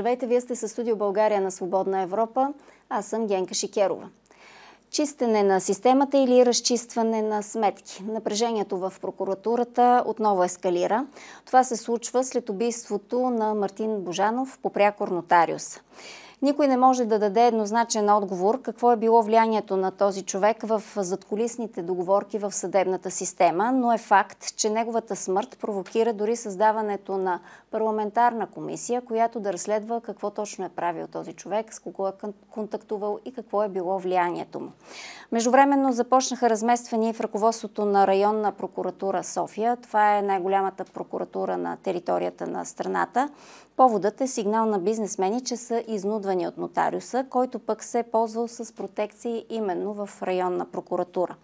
Здравейте, вие сте със студио България на Свободна Европа. Аз съм Генка Шикерова. Чистене на системата или разчистване на сметки. Напрежението в прокуратурата отново ескалира. Това се случва след убийството на Мартин Божанов по прякор нотариус. Никой не може да даде еднозначен отговор какво е било влиянието на този човек в задколисните договорки в съдебната система, но е факт, че неговата смърт провокира дори създаването на парламентарна комисия, която да разследва какво точно е правил този човек, с кого е контактувал и какво е било влиянието му. Междувременно започнаха размествания в ръководството на районна прокуратура София. Това е най-голямата прокуратура на територията на страната. Поводът е сигнал на бизнесмени, че са изнудвани от нотариуса, който пък се е ползвал с протекции именно в районна прокуратура.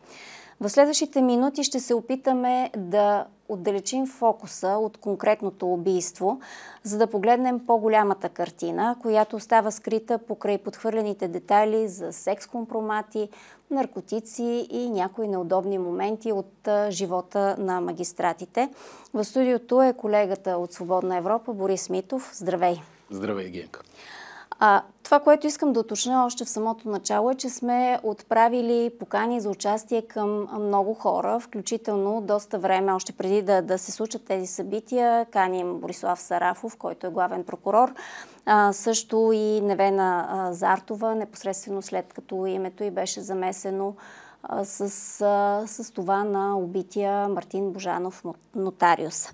В следващите минути ще се опитаме да отдалечим фокуса от конкретното убийство, за да погледнем по-голямата картина, която остава скрита покрай подхвърлените детайли за секс-компромати, наркотици и някои неудобни моменти от живота на магистратите. В студиото е колегата от Свободна Европа Борис Митов. Здравей! Здравей, Генка! А, това, което искам да уточня още в самото начало е, че сме отправили покани за участие към много хора, включително доста време, още преди да, да се случат тези събития. Каним Борислав Сарафов, който е главен прокурор, а, също и Невена Зартова, непосредствено след като името й беше замесено а, с, а, с това на убития Мартин Божанов нотариус.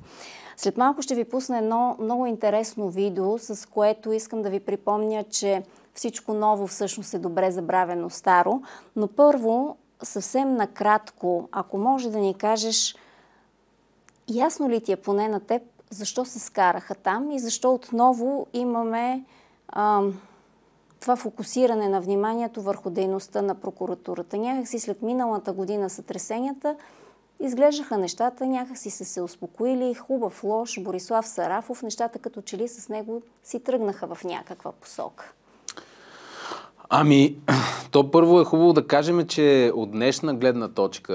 След малко ще ви пусна едно много интересно видео, с което искам да ви припомня, че всичко ново всъщност е добре забравено старо. Но първо, съвсем накратко, ако може да ни кажеш, ясно ли ти е поне на теб, защо се скараха там и защо отново имаме а, това фокусиране на вниманието върху дейността на прокуратурата. Някакси след миналата година сътресенията изглеждаха нещата, някакси са се успокоили, хубав, лош, Борислав Сарафов, нещата като че ли с него си тръгнаха в някаква посока. Ами, то първо е хубаво да кажем, че от днешна гледна точка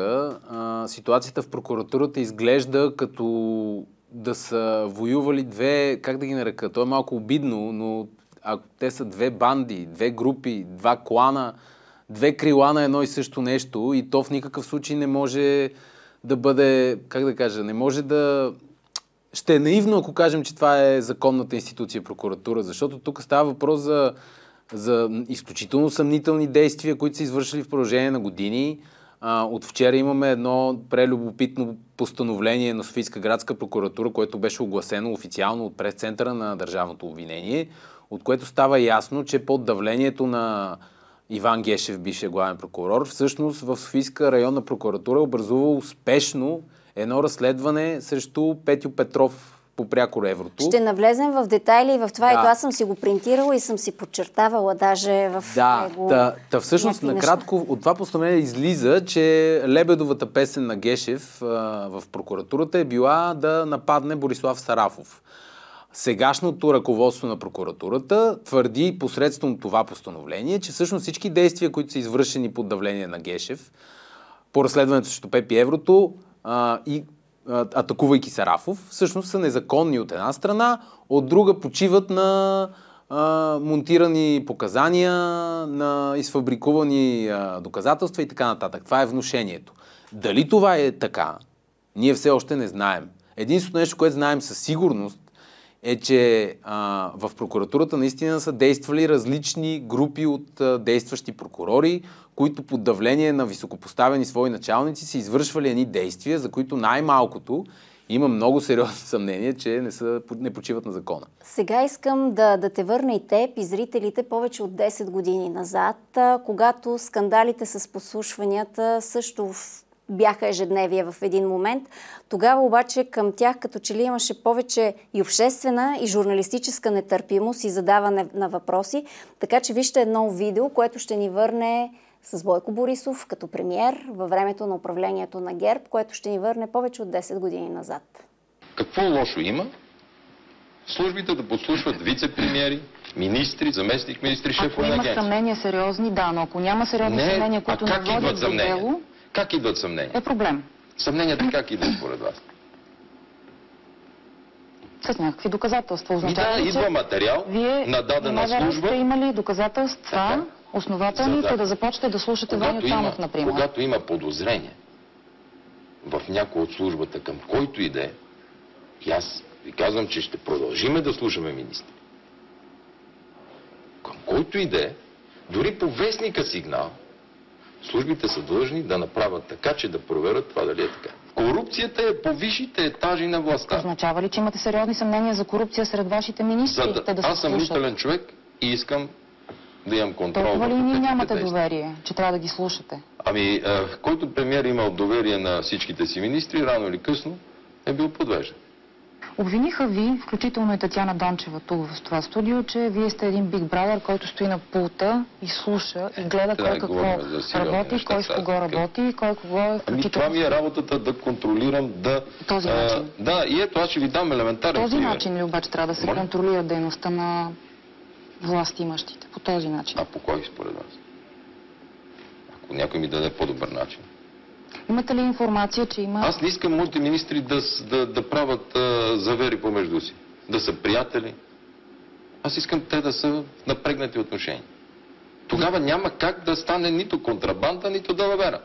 а, ситуацията в прокуратурата изглежда като да са воювали две, как да ги нарека, то е малко обидно, но ако те са две банди, две групи, два клана, две крила на едно и също нещо и то в никакъв случай не може да бъде, как да кажа, не може да... Ще е наивно, ако кажем, че това е законната институция прокуратура, защото тук става въпрос за, за изключително съмнителни действия, които са извършили в продължение на години. От вчера имаме едно прелюбопитно постановление на Софийска градска прокуратура, което беше огласено официално от прес-центъра на Държавното обвинение, от което става ясно, че под давлението на Иван Гешев, бившия главен прокурор, всъщност в Софийска районна прокуратура е образува успешно едно разследване срещу Петю Петров по прякор еврото. Ще навлезем в детайли и в това, да. ето аз съм си го принтирала и съм си подчертавала даже в да, него. Да, да всъщност накратко от това постановление излиза, че Лебедовата песен на Гешев а, в прокуратурата е била да нападне Борислав Сарафов. Сегашното ръководство на прокуратурата твърди посредством това постановление, че всъщност всички действия, които са извършени под давление на Гешев, по разследването срещу Пепи Еврото а, и атакувайки Сарафов, всъщност са незаконни от една страна, от друга почиват на а, монтирани показания, на изфабрикувани а, доказателства и така нататък. Това е внушението. Дали това е така, ние все още не знаем. Единственото нещо, което знаем със сигурност, е, че а, в прокуратурата наистина са действали различни групи от а, действащи прокурори, които под давление на високопоставени свои началници са извършвали едни действия, за които най-малкото има много сериозни съмнения, че не, са, не почиват на закона. Сега искам да, да те върна и теб и зрителите повече от 10 години назад, когато скандалите с послушванията също в бяха ежедневие в един момент. Тогава обаче към тях като че ли имаше повече и обществена, и журналистическа нетърпимост и задаване на въпроси. Така че вижте едно видео, което ще ни върне с Бойко Борисов като премьер във времето на управлението на ГЕРБ, което ще ни върне повече от 10 години назад. Какво лошо има службите да подслушват вице-премьери, министри, заместник министри, шефове на агенции? Ако има съмнения сериозни, да, но ако няма сериозни не, съмнения, които не водят до дело... Как идват съмнения? Е проблем. Съмненията как идват според вас? с някакви доказателства. Означава да, ли, идва материал вие на дадена служба. сте имали доказателства така, основателни, за да, да започнете да слушате Ваню Танов, например. Когато има подозрение в някой от службата, към който иде, и аз ви казвам, че ще продължиме да слушаме министри. Към който иде, дори по вестника сигнал, службите са длъжни да направят така, че да проверят това дали е така. Корупцията е по висшите етажи на властта. Означава ли, че имате сериозни съмнения за корупция сред вашите министри? За да, да аз съм мислен човек и искам да имам контрол. Толкова ли ни нямате действия. доверие, че трябва да ги слушате? Ами, който премьер имал доверие на всичките си министри, рано или късно е бил подвеждан. Обвиниха ви, включително и Татьяна Дончева тук в това студио, че вие сте един биг брадър, който стои на пулта и слуша и гледа е, кой какво работи, кой с кого работи и кой кого е Ами това ми е работата да контролирам, да... Този начин. А, да, и ето аз ще ви дам елементарен Този пример. начин ли обаче трябва да се Моля? контролира дейността на власт имащите? По този начин. А по кой според вас? Ако някой ми даде по-добър начин. Имате ли информация, че има... Аз не искам моите министри да, да, да правят а, завери помежду си, да са приятели. Аз искам те да са в напрегнати отношения. Тогава няма как да стане нито контрабанда, нито далавера.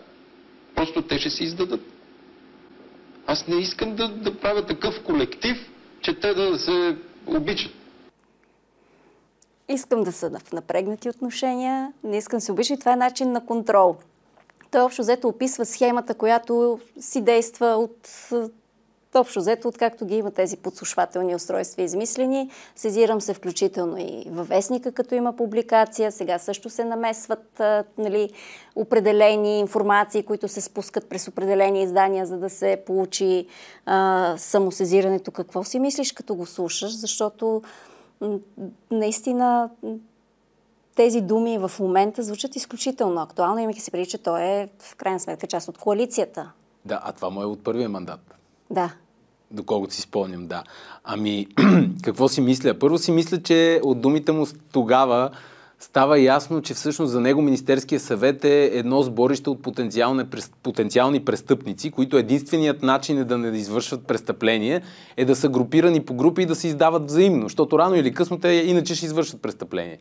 Просто те ще се издадат. Аз не искам да, да правя такъв колектив, че те да се обичат. Искам да са в напрегнати отношения, не искам да се обичат. Това е начин на контрол. Той общо взето описва схемата, която си действа от общо взето, откакто ги има тези подслушвателни устройства измислени. Сезирам се включително и във вестника, като има публикация. Сега също се намесват а, нали, определени информации, които се спускат през определени издания, за да се получи а, самосезирането. Какво си мислиш, като го слушаш? Защото наистина тези думи в момента звучат изключително актуално, имайки се преди, че той е в крайна сметка част от коалицията. Да, а това му е от първия мандат. Да. Доколкото си спомням, да. Ами, какво си мисля? Първо си мисля, че от думите му тогава става ясно, че всъщност за него Министерския съвет е едно сборище от потенциални, потенциални престъпници, които единственият начин е да не извършват престъпление, е да са групирани по групи и да се издават взаимно, защото рано или късно те иначе ще извършат престъпление.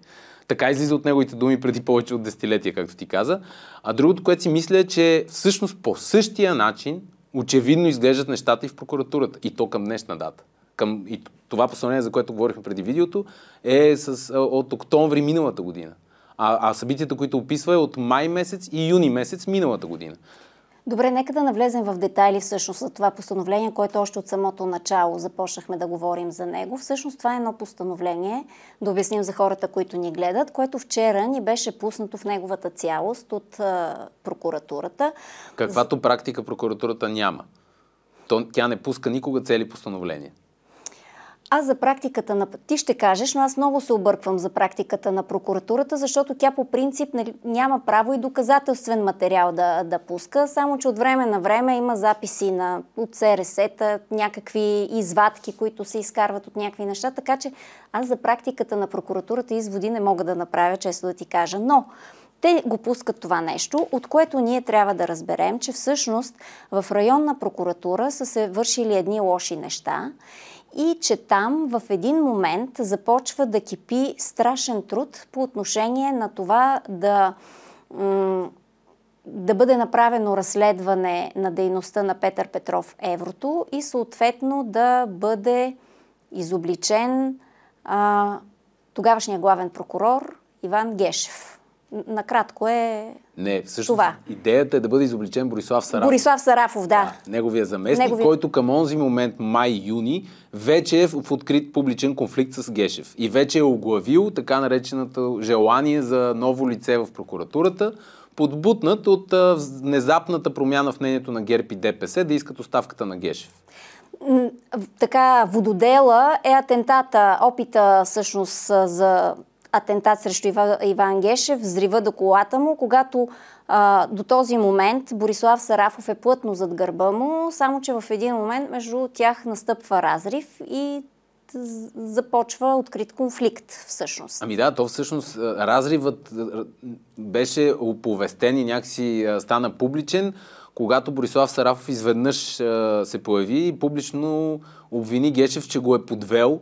Така излиза от неговите думи преди повече от десетилетия, както ти каза. А другото, което си мисля е, че всъщност по същия начин очевидно изглеждат нещата и в прокуратурата. И то към днешна дата. Към, и това постановление, за което говорихме преди видеото, е с, от октомври миналата година. А, а събитията, които описва е от май месец и юни месец миналата година. Добре, нека да навлезем в детайли всъщност за това постановление, което още от самото начало започнахме да говорим за него. Всъщност това е едно постановление, да обясним за хората, които ни гледат, което вчера ни беше пуснато в неговата цялост от а, прокуратурата. Каквато практика прокуратурата няма. То, тя не пуска никога цели постановления. Аз за практиката на... Ти ще кажеш, но аз много се обърквам за практиката на прокуратурата, защото тя по принцип няма право и доказателствен материал да, да пуска, само че от време на време има записи на, от СРС-та, някакви извадки, които се изкарват от някакви неща, така че аз за практиката на прокуратурата изводи не мога да направя, често да ти кажа. Но те го пускат това нещо, от което ние трябва да разберем, че всъщност в районна прокуратура са се вършили едни лоши неща и че там в един момент започва да кипи страшен труд по отношение на това да, да бъде направено разследване на дейността на Петър Петров Еврото и съответно да бъде изобличен а, тогавашния главен прокурор Иван Гешев. Накратко е Не, всъщност това. идеята е да бъде изобличен Борислав Сарафов. Борислав Сарафов, да. да неговия заместник, Негови... който към онзи момент, май-юни, вече е в открит публичен конфликт с Гешев. И вече е оглавил така нареченото желание за ново лице в прокуратурата, подбутнат от а, внезапната промяна в мнението на ГЕРБ и ДПС да искат оставката на Гешев така вододела е атентата, опита всъщност за атентат срещу Иван Гешев, взрива до колата му, когато а, до този момент Борислав Сарафов е плътно зад гърба му, само че в един момент между тях настъпва разрив и започва открит конфликт всъщност. Ами да, то всъщност разривът беше оповестен и някакси стана публичен, когато Борислав Сарафов изведнъж се появи и публично обвини Гешев, че го е подвел,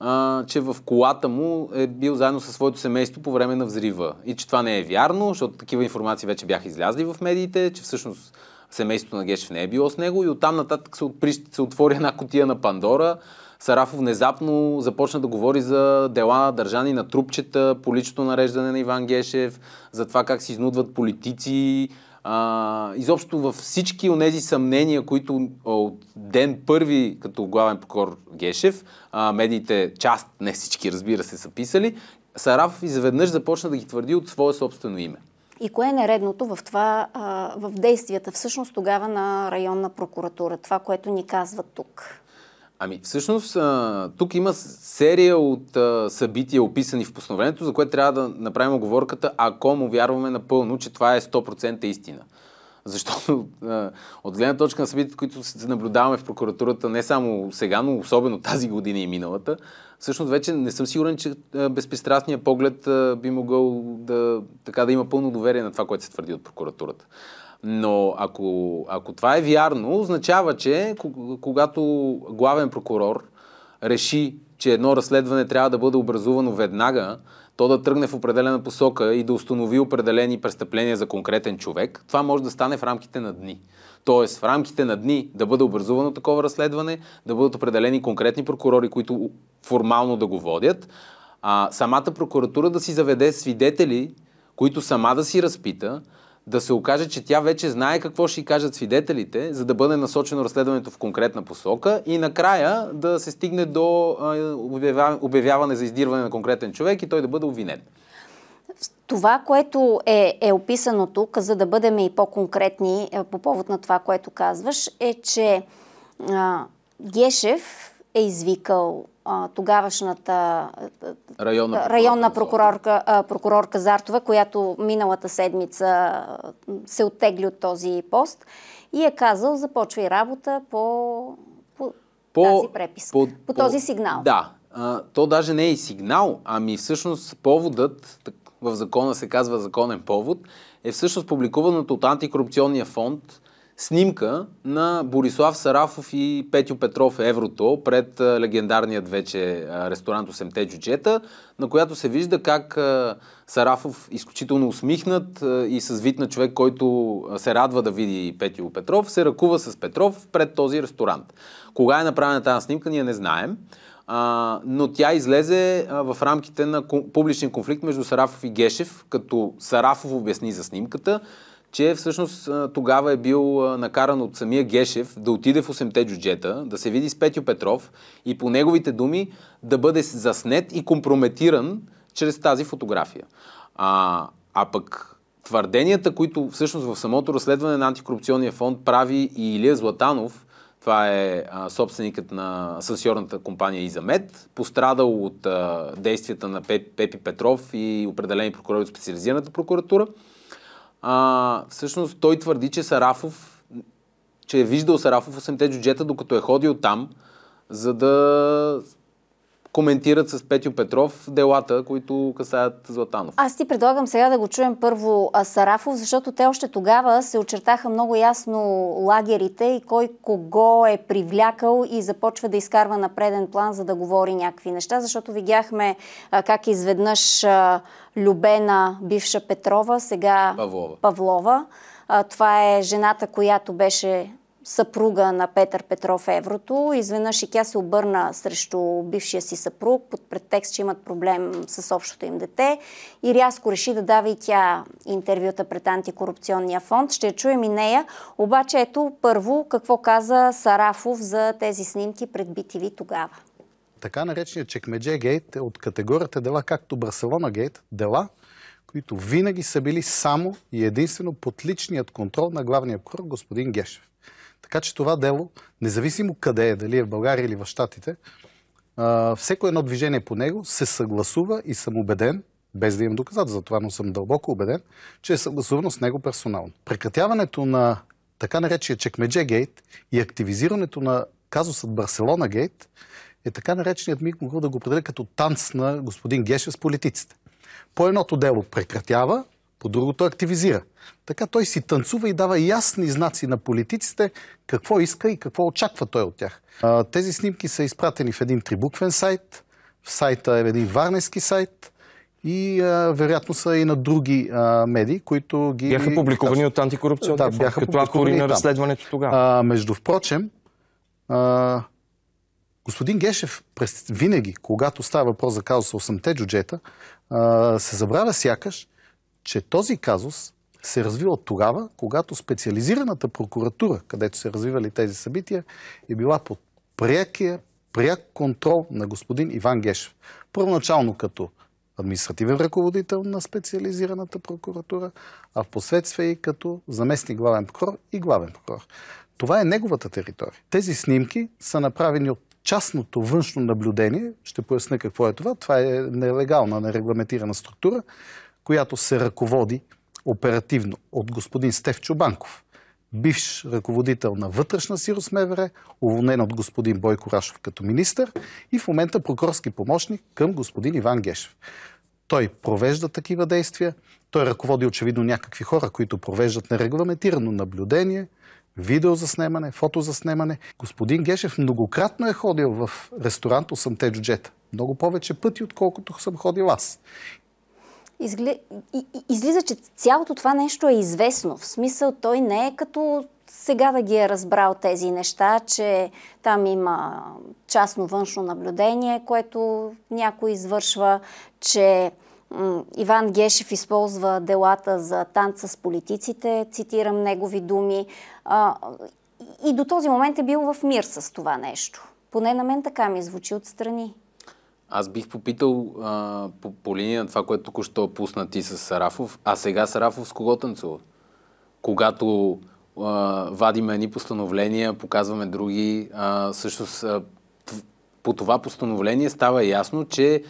а, че в колата му е бил заедно със своето семейство по време на взрива. И че това не е вярно, защото такива информации вече бяха излязли в медиите, че всъщност семейството на Гешев не е било с него и оттам нататък се, отпри, се отвори една котия на Пандора. Сарафов внезапно започна да говори за дела държани на трупчета, по личното нареждане на Иван Гешев, за това как се изнудват политици, а, изобщо във всички от тези съмнения, които от ден първи като главен прокурор Гешев, а, медиите, част, не всички разбира се, са писали, Сарафов изведнъж започна да ги твърди от свое собствено име. И кое е нередното в това, в действията всъщност тогава на районна прокуратура, това, което ни казват тук? Ами, всъщност, тук има серия от събития, описани в постановлението, за което трябва да направим оговорката, ако му вярваме напълно, че това е 100% истина. Защото от гледна точка на събитията, които се наблюдаваме в прокуратурата не само сега, но особено тази година и миналата, всъщност вече не съм сигурен, че безпристрастният поглед би могъл да, така, да има пълно доверие на това, което се твърди от прокуратурата. Но ако, ако това е вярно, означава, че когато главен прокурор реши, че едно разследване трябва да бъде образувано веднага, то да тръгне в определена посока и да установи определени престъпления за конкретен човек, това може да стане в рамките на дни. Тоест, в рамките на дни да бъде образувано такова разследване, да бъдат определени конкретни прокурори, които формално да го водят, а самата прокуратура да си заведе свидетели, които сама да си разпита, да се окаже, че тя вече знае какво ще кажат свидетелите, за да бъде насочено разследването в конкретна посока и накрая да се стигне до обявяване за издирване на конкретен човек и той да бъде обвинен. Това, което е, е описано тук, за да бъдем и по-конкретни е, по повод на това, което казваш, е, че а, Гешев е извикал а, тогавашната районна, районна прокурорка, а, прокурорка Зартова, която миналата седмица се оттегли от този пост и е казал, започва и работа по, по, по тази преписка, по, по, по този сигнал. Да, а, то даже не е и сигнал, ами всъщност поводът, в закона се казва законен повод, е всъщност публикуваното от антикорупционния фонд снимка на Борислав Сарафов и Петю Петров Еврото пред легендарният вече ресторант 8-те джуджета, на която се вижда как Сарафов изключително усмихнат и с вид на човек, който се радва да види Петю Петров, се ръкува с Петров пред този ресторант. Кога е направена тази снимка, ние не знаем. А, но тя излезе а, в рамките на публичен конфликт между Сарафов и Гешев, като Сарафов обясни за снимката, че всъщност тогава е бил накаран от самия Гешев да отиде в 8-те джуджета, да се види с Петю Петров и по неговите думи да бъде заснет и компрометиран чрез тази фотография. А, а пък твърденията, които всъщност в самото разследване на антикорупционния фонд прави и Илия Златанов, това е а, собственикът на асансьорната компания Изамет, пострадал от а, действията на Пепи Петров и определени прокурори от специализираната прокуратура, а, всъщност той твърди, че Сарафов, че е виждал Сарафов в 8-те джуджета, докато е ходил там, за да коментират с Петю Петров делата, които касаят Златанов. Аз ти предлагам сега да го чуем първо Сарафов, защото те още тогава се очертаха много ясно лагерите и кой кого е привлякал и започва да изкарва на преден план, за да говори някакви неща, защото видяхме как изведнъж Любена, бивша Петрова, сега Павлова. Павлова. Това е жената, която беше съпруга на Петър Петров Еврото. Изведнъж и тя се обърна срещу бившия си съпруг под предтекст, че имат проблем с общото им дете и рязко реши да дава и тя интервюта пред антикорупционния фонд. Ще чуем и нея. Обаче ето първо какво каза Сарафов за тези снимки пред BTV тогава. Така нареченият Чекмедже гейт е от категорията дела, както Барселона гейт, дела, които винаги са били само и единствено под личният контрол на главния прокурор господин Гешев. Така че това дело, независимо къде е, дали е в България или в Штатите, всеко едно движение по него се съгласува и съм убеден, без да имам доказателства за това, но съм дълбоко убеден, че е съгласувано с него персонално. Прекратяването на така наречения Чекмедже гейт и активизирането на казусът Барселона гейт е така нареченият миг, мога да го определя като танц на господин Геше с политиците. По едното дело прекратява, по другото активизира. Така той си танцува и дава ясни знаци на политиците какво иска и какво очаква той от тях. Тези снимки са изпратени в един трибуквен сайт, в сайта е един варнески сайт и а, вероятно са и на други а, медии, които ги... Бяха публикувани от антикорупционния да, бяха като автори на разследването тогава. А, между впрочем, а, господин Гешев през, винаги, когато става въпрос за казус 8-те джуджета, а, се забравя сякаш, че този казус се развива от тогава, когато специализираната прокуратура, където се развивали тези събития, е била под прякия, пряк контрол на господин Иван Гешев. Първоначално като административен ръководител на специализираната прокуратура, а в последствие и като заместник главен прокурор и главен прокурор. Това е неговата територия. Тези снимки са направени от частното външно наблюдение. Ще поясня какво е това. Това е нелегална, нерегламентирана структура, която се ръководи оперативно от господин Стев Чубанков, бивш ръководител на вътрешна сигурност МВР, уволнен от господин Бойко Рашов като министър и в момента прокурорски помощник към господин Иван Гешев. Той провежда такива действия, той ръководи очевидно някакви хора, които провеждат нерегламентирано наблюдение, видео за снимане, фото за снимане. Господин Гешев многократно е ходил в ресторант 8-те джуджета. Много повече пъти, отколкото съм ходил аз. Изгли... Излиза, че цялото това нещо е известно. В смисъл, той не е като сега да ги е разбрал тези неща, че там има частно външно наблюдение, което някой извършва, че Иван Гешев използва делата за танца с политиците, цитирам негови думи. и до този момент е бил в мир с това нещо. Поне на мен така ми звучи отстрани. Аз бих попитал а, по, по линия на това, което току-що пусна ти с Сарафов, а сега Сарафов с кого танцува? Когато а, вадиме едни постановления, показваме други, а, също по това постановление става ясно, че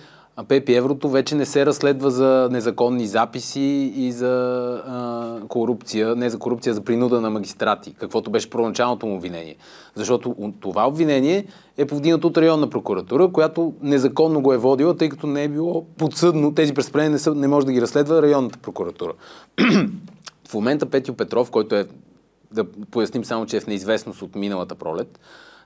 Пепи Еврото вече не се разследва за незаконни записи и за а, корупция, не за корупция, за принуда на магистрати, каквото беше първоначалното му обвинение. Защото това обвинение е повдигнато от районна прокуратура, която незаконно го е водила, тъй като не е било подсъдно. Тези престъпления не, не може да ги разследва районната прокуратура. в момента Петю Петров, който е, да поясним само, че е в неизвестност от миналата пролет,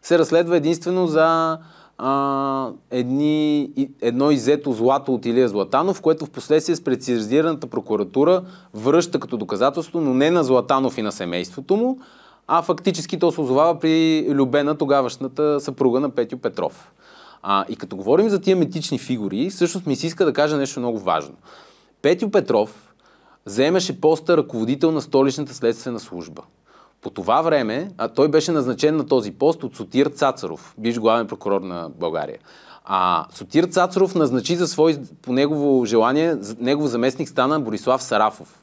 се разследва единствено за а, едни, едно иззето злато от Илия Златанов, което в последствие с прецизираната прокуратура връща като доказателство, но не на Златанов и на семейството му, а фактически то се озовава при Любена, тогавашната съпруга на Петю Петров. А, и като говорим за тия метични фигури, всъщност ми се иска да кажа нещо много важно. Петю Петров заемаше поста ръководител на столичната следствена служба. По това време, а той беше назначен на този пост от Сотир Цацаров, бивш главен прокурор на България. А Сотир Цацаров назначи за свой, по негово желание, негов заместник стана Борислав Сарафов.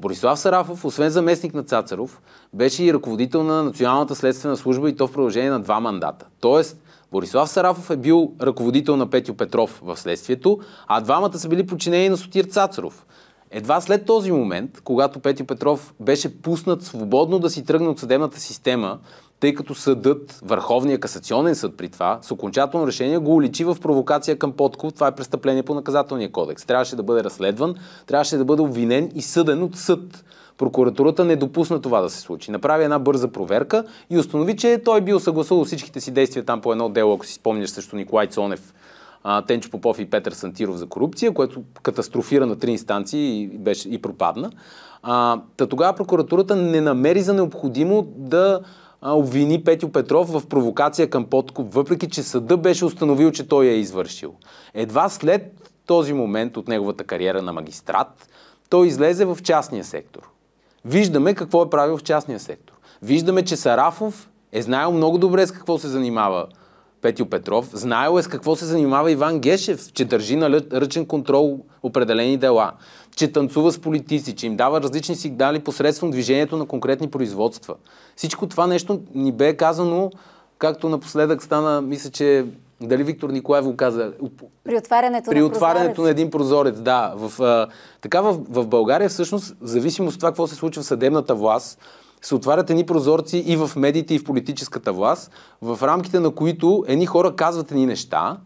Борислав Сарафов, освен заместник на Цацаров, беше и ръководител на Националната следствена служба и то в продължение на два мандата. Тоест, Борислав Сарафов е бил ръководител на Петю Петров в следствието, а двамата са били подчинени на Сотир Цацаров. Едва след този момент, когато Петю Петров беше пуснат свободно да си тръгне от съдебната система, тъй като съдът, Върховния касационен съд при това, с окончателно решение го уличи в провокация към подкуп. Това е престъпление по наказателния кодекс. Трябваше да бъде разследван, трябваше да бъде обвинен и съден от съд. Прокуратурата не допусна това да се случи. Направи една бърза проверка и установи, че той бил съгласувал всичките си действия там по едно дело, ако си спомняш също Николай Цонев Тенчо Попов и Петър Сантиров за корупция, което катастрофира на три инстанции и, беше, и пропадна. А, та тогава прокуратурата не намери за необходимо да обвини Петю Петров в провокация към подкуп, въпреки че съда беше установил, че той е извършил. Едва след този момент от неговата кариера на магистрат, той излезе в частния сектор. Виждаме какво е правил в частния сектор. Виждаме, че Сарафов е знаел много добре с какво се занимава Петю Петров, знаел е с какво се занимава Иван Гешев, че държи на ръчен контрол определени дела, че танцува с политици, че им дава различни сигнали посредством движението на конкретни производства. Всичко това нещо ни бе казано, както напоследък стана, мисля, че дали Виктор Николаев го каза? При отварянето, при на, отварянето на един прозорец, да. В, а, така в, в България всъщност, в зависимост от това какво се случва в съдебната власт, се отварят едни прозорци и в медиите, и в политическата власт, в рамките на които едни хора казват едни неща,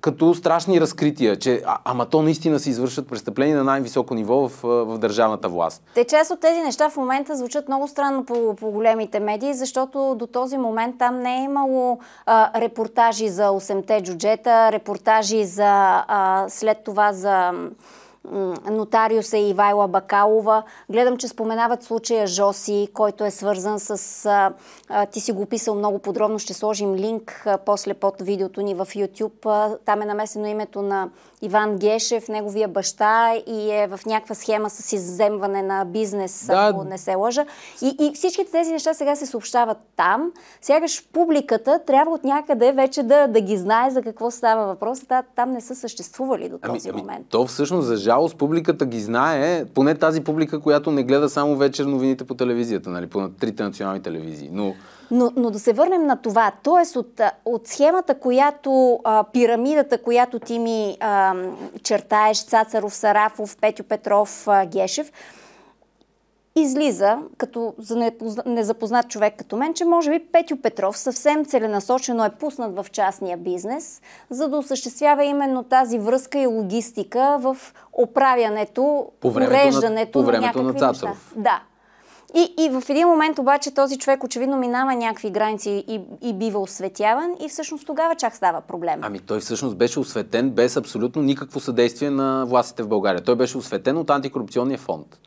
като страшни разкрития, че а, ама то наистина се извършват престъпления на най-високо ниво в, в държавната власт. Те част от тези неща в момента звучат много странно по, по големите медии, защото до този момент там не е имало а, репортажи за 8-те джуджета, репортажи за а, след това за нотариуса Ивайла Бакалова. Гледам, че споменават случая Жоси, който е свързан с... А, ти си го описал много подробно. Ще сложим линк а, после под видеото ни в YouTube. А, там е намесено името на Иван Гешев, неговия баща и е в някаква схема с изземване на бизнес, да. ако не се лъжа. И, и всичките тези неща сега се съобщават там. Сягаш публиката трябва от някъде вече да, да ги знае за какво става въпрос. Та, там не са съществували до ами, този ами, момент. То всъщност, за жалост, публиката ги знае, поне тази публика, която не гледа само вечер новините по телевизията, нали, по трите национални телевизии. Но но, но да се върнем на това. Тоест от, от схемата, която, а, пирамидата, която ти ми а, чертаеш, Цацаров, Сарафов, Петю Петров, а, Гешев, излиза, като за незапознат човек като мен, че може би Петю Петров съвсем целенасочено е пуснат в частния бизнес, за да осъществява именно тази връзка и логистика в оправянето, по уреждането на, по времето на, на Цацаров. Неща. Да. И, и в един момент обаче този човек очевидно минава някакви граници и, и бива осветяван и всъщност тогава чак става проблем. Ами той всъщност беше осветен без абсолютно никакво съдействие на властите в България. Той беше осветен от антикорупционния фонд.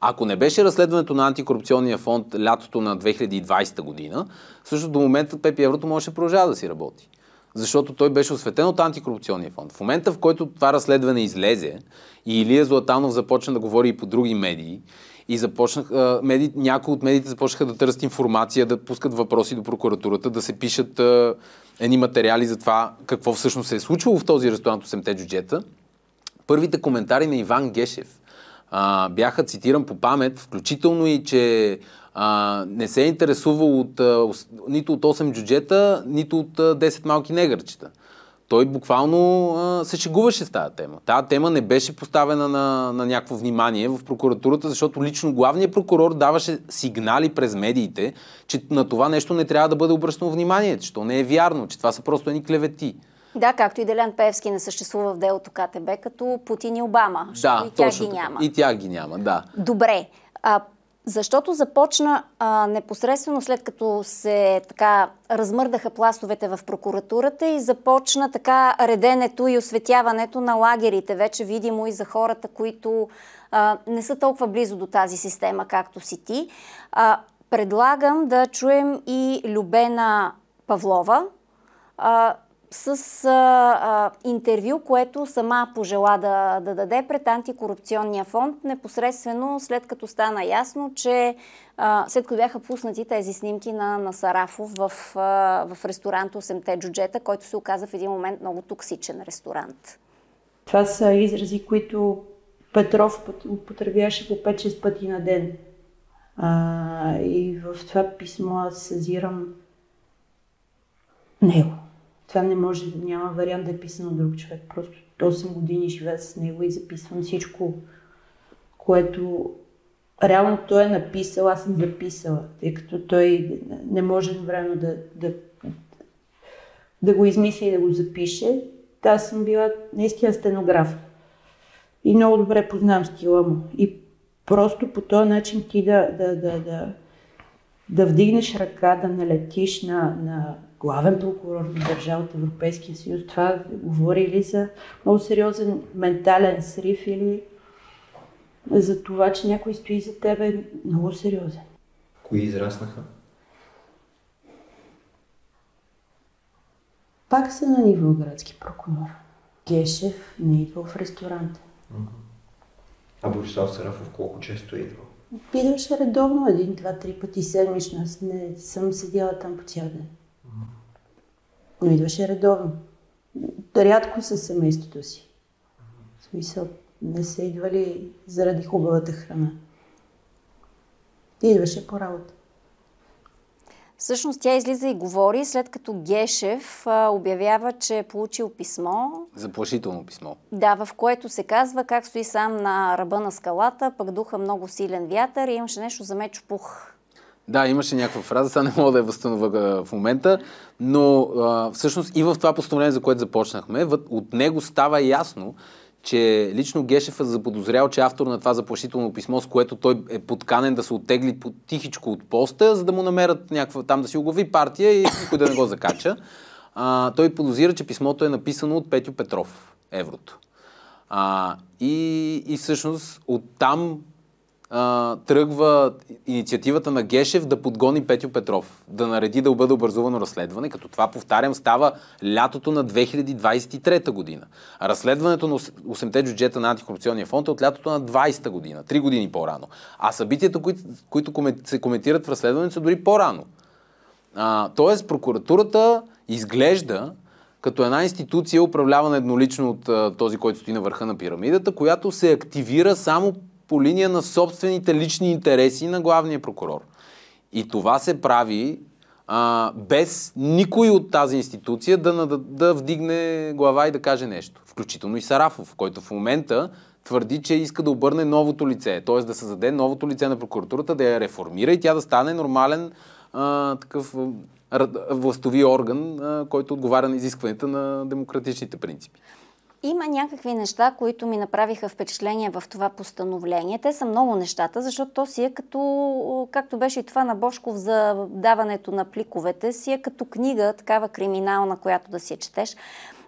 Ако не беше разследването на антикорупционния фонд лятото на 2020 година, всъщност до момента Пепи Еврото можеше продължава да си работи. Защото той беше осветен от антикорупционния фонд. В момента, в който това разследване излезе и Илия Златанов започна да говори и по други медии, и започнах, меди, някои от медиите започнаха да търсят информация, да пускат въпроси до прокуратурата, да се пишат едни материали за това какво всъщност се е случвало в този ресторант 8-те джуджета. Първите коментари на Иван Гешев а, бяха, цитирам по памет, включително и, че а, не се е интересувал от, а, нито от 8 джуджета, нито от а, 10 малки негърчета той буквално а, се шегуваше с тази тема. Тази тема не беше поставена на, на някакво внимание в прокуратурата, защото лично главният прокурор даваше сигнали през медиите, че на това нещо не трябва да бъде обръщано внимание, че то не е вярно, че това са просто едни клевети. Да, както и Делян Певски не съществува в делото КТБ, като Путин и Обама. Да, и тях ги няма. И тях ги няма, да. Добре. А, защото започна а, непосредствено след като се така размърдаха пластовете в прокуратурата и започна така реденето и осветяването на лагерите, вече видимо и за хората, които а, не са толкова близо до тази система, както си ти. А, предлагам да чуем и Любена Павлова, а, с а, а, интервю, което сама пожела да, да даде пред антикорупционния фонд, непосредствено след като стана ясно, че а, след като бяха пуснати тези снимки на, на Сарафов в, а, в ресторант 8-те джуджета, който се оказа в един момент много токсичен ресторант. Това са изрази, които Петров употребяваше по 5-6 пъти на ден. А, и в това писмо аз съзирам него. Това не може, няма вариант да е писано от друг човек. Просто 8 години живея с него и записвам всичко, което реално той е написал, аз съм записала, тъй като той не може време да, да, да го измисли и да го запише. Аз съм била наистина стенограф. И много добре познавам стила му. И просто по този начин ти да, да, да, да, да вдигнеш ръка, да налетиш на, на главен прокурор на държава от Европейския съюз, това говори ли за много сериозен ментален срив или за това, че някой стои за тебе много сериозен. Кои израснаха? Пак са на ниво градски прокурор. Гешев не идва в ресторанта. А Борислав Сарафов колко често е идва? Идваше редовно, един, два, три пъти седмично. Аз не съм седяла там по цял ден но идваше редовно. Рядко със семейството си. В смисъл, не са идвали заради хубавата храна. Идваше по работа. Всъщност тя излиза и говори, след като Гешев а, обявява, че е получил писмо. Заплашително писмо. Да, в което се казва как стои сам на ръба на скалата, пък духа много силен вятър и имаше нещо за мечо пух. Да, имаше някаква фраза, сега не мога да я възстановя в момента, но а, всъщност и в това постановление, за което започнахме, от него става ясно, че лично Гешев е заподозрял, че автор на това заплашително писмо, с което той е подканен да се оттегли тихичко от поста, за да му намерят някаква там да си оглави партия и никой да не го закача. А, той подозира, че писмото е написано от Петю Петров, Еврото. А, и, и всъщност оттам а, тръгва инициативата на Гешев да подгони Петю Петров, да нареди да бъде образувано разследване, като това, повтарям, става лятото на 2023 година. Разследването на 8-те джуджета на антикорупционния фонд е от лятото на 20 година, 3 години по-рано. А събитията, които, които се коментират в разследването, са дори по-рано. А, тоест, прокуратурата изглежда като една институция, управлявана еднолично от а, този, който стои на върха на пирамидата, която се активира само по линия на собствените лични интереси на главния прокурор. И това се прави а, без никой от тази институция да, да, да вдигне глава и да каже нещо. Включително и Сарафов, който в момента твърди, че иска да обърне новото лице, т.е. да създаде новото лице на прокуратурата, да я реформира и тя да стане нормален а, такъв властови орган, а, който отговаря на изискванията на демократичните принципи. Има някакви неща, които ми направиха впечатление в това постановление. Те са много нещата, защото то си е като, както беше и това на Бошков за даването на пликовете, си е като книга, такава криминална, която да си я четеш.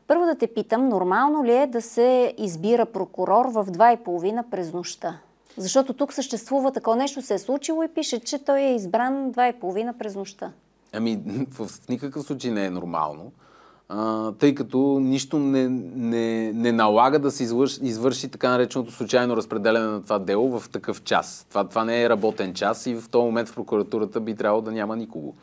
Първо да те питам, нормално ли е да се избира прокурор в два и половина през нощта? Защото тук съществува такова нещо, се е случило и пише, че той е избран два и половина през нощта. Ами, в никакъв случай не е нормално тъй като нищо не, не, не налага да се извърши, извърши така нареченото случайно разпределяне на това дело в такъв час. Това, това не е работен час и в този момент в прокуратурата би трябвало да няма никого.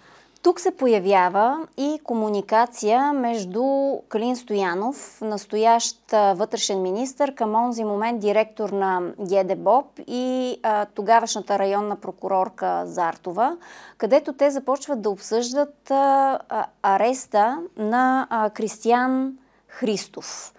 Тук се появява и комуникация между Калин Стоянов, настоящ вътрешен министр, към онзи момент директор на ГДБОП и а, тогавашната районна прокурорка Зартова, където те започват да обсъждат а, ареста на а, Кристиян Христов.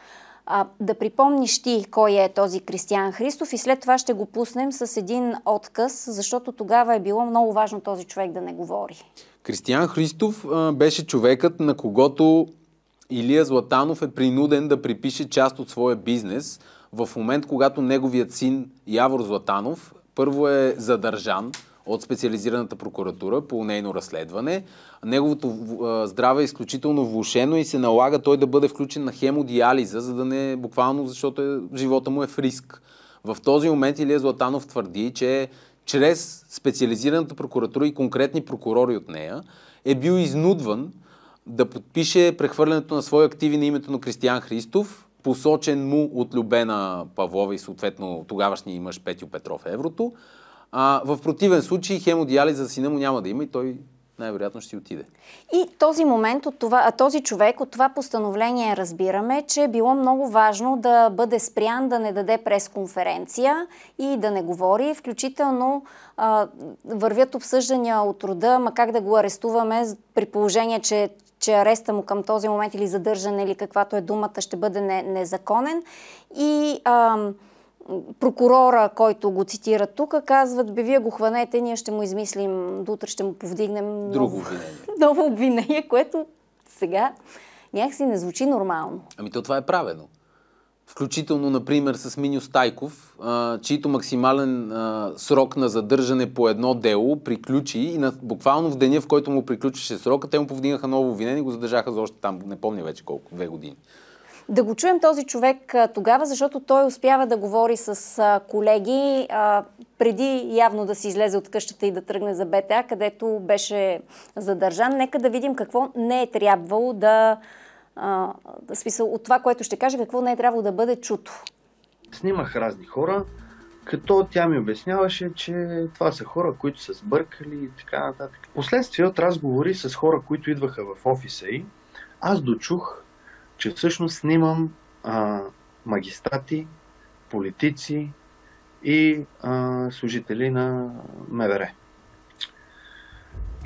А, да припомниш ти кой е този Кристиян Христов и след това ще го пуснем с един отказ, защото тогава е било много важно този човек да не говори. Кристиян Христов беше човекът, на когото Илия Златанов е принуден да припише част от своя бизнес в момент, когато неговият син Явор Златанов първо е задържан от специализираната прокуратура по нейно разследване. Неговото здраве е изключително влушено и се налага той да бъде включен на хемодиализа, за да не буквално, защото е, живота му е в риск. В този момент Илия Златанов твърди, че чрез специализираната прокуратура и конкретни прокурори от нея, е бил изнудван да подпише прехвърлянето на свои активи на името на Кристиян Христов, посочен му от Любена Павлова и съответно тогавашния мъж Петю Петров Еврото. А, в противен случай хемодиализа за сина му няма да има и той най-вероятно ще си отиде. И този момент, от това, този човек от това постановление разбираме, че е било много важно да бъде спрян, да не даде пресконференция и да не говори. Включително а, вървят обсъждания от рода, ма как да го арестуваме при положение, че че ареста му към този момент или задържане или каквато е думата ще бъде не, незаконен. И а, прокурора, който го цитира тук, казват, бе, вие го хванете, ние ще му измислим, до утре ще му повдигнем Друго ново, обвинение. ново обвинение, което сега някакси не звучи нормално. Ами то това е правено. Включително, например, с Миньо Стайков, а, чието максимален а, срок на задържане по едно дело приключи и на, буквално в деня, в който му приключеше срока, те му повдигнаха ново обвинение и го задържаха за още там, не помня вече колко, две години да го чуем този човек тогава, защото той успява да говори с колеги преди явно да си излезе от къщата и да тръгне за БТА, където беше задържан. Нека да видим какво не е трябвало да... да смисъл, от това, което ще каже, какво не е трябвало да бъде чуто. Снимах разни хора, като тя ми обясняваше, че това са хора, които са сбъркали и така нататък. Последствие от разговори с хора, които идваха в офиса й, аз дочух че всъщност снимам а, магистрати, политици и а, служители на МВР.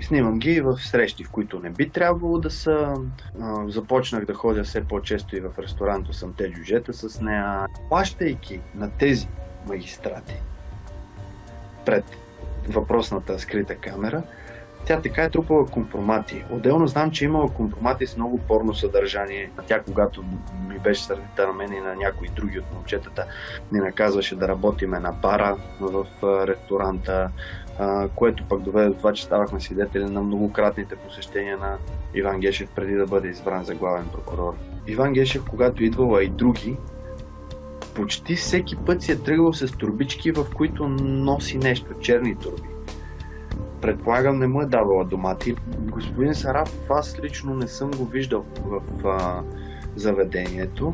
Снимам ги в срещи, в които не би трябвало да са. А, започнах да ходя все по-често и в ресторанто съм те джуджета с нея. Плащайки на тези магистрати пред въпросната скрита камера, тя така е трупала компромати. Отделно знам, че е имала компромати с много порно съдържание. Тя, когато ми беше сърдита на мен и на някои други от момчетата, ни наказваше да работиме на бара в ресторанта, което пък доведе до това, че ставахме свидетели на многократните посещения на Иван Гешев преди да бъде избран за главен прокурор. Иван Гешев, когато идвала и други, почти всеки път си е тръгвал с турбички, в които носи нещо, черни турби. Предполагам, не му е давала домати. Господин Сараф, аз лично не съм го виждал в а, заведението.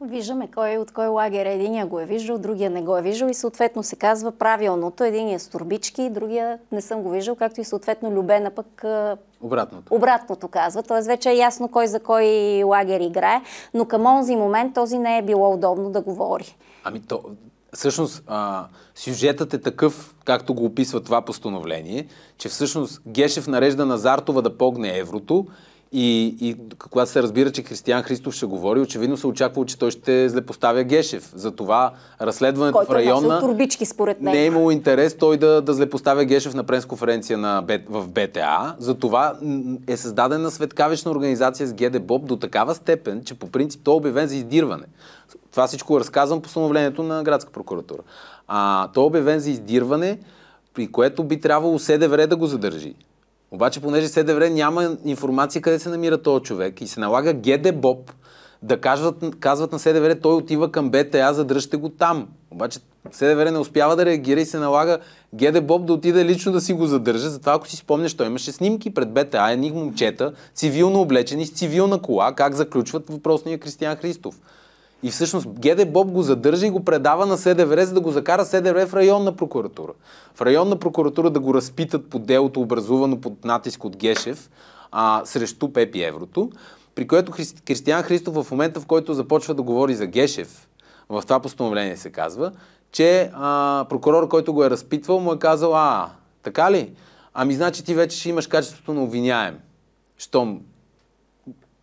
Виждаме кой от кой лагер е. Единия го е виждал, другия не го е виждал и съответно се казва правилното. Единия е с турбички, другия не съм го виждал, както и съответно Любена пък обратното. обратното казва. Тоест вече е ясно кой за кой лагер играе, но към онзи момент този не е било удобно да говори. Ами то, всъщност а, сюжетът е такъв, както го описва това постановление, че всъщност Гешев нарежда на Зартова да погне еврото и, и когато се разбира, че Християн Христов ще говори, очевидно се очаква, че той ще злепоставя Гешев. Затова разследването Който в района... Който турбички, според мен. Не е имало интерес той да, да злепоставя Гешев на пресконференция на, в БТА. Затова е създадена светкавична организация с ГД Боб до такава степен, че по принцип той е обявен за издирване. Това всичко разказвам по постановлението на градска прокуратура. А, той е обявен за издирване, при което би трябвало СДВР да го задържи. Обаче, понеже СДВР няма информация къде се намира този човек и се налага ГД Боб да казват, казват на СДВР, той отива към БТА, задръжте го там. Обаче СДВР не успява да реагира и се налага ГД Боб да отиде лично да си го задържа. Затова, ако си спомняш, той имаше снимки пред БТА, едни момчета, цивилно облечени с цивилна кола, как заключват въпросния Кристиян Христов. И всъщност ГД Боб го задържа и го предава на СДВР, за да го закара СДВР в районна прокуратура. В районна прокуратура да го разпитат по делото, образувано под натиск от Гешев а, срещу Пепи Еврото, при което Христи, Кристиян Христов в момента, в който започва да говори за Гешев, в това постановление се казва, че а, прокурор, който го е разпитвал, му е казал, а, така ли? Ами значи ти вече ще имаш качеството на обвиняем. Щом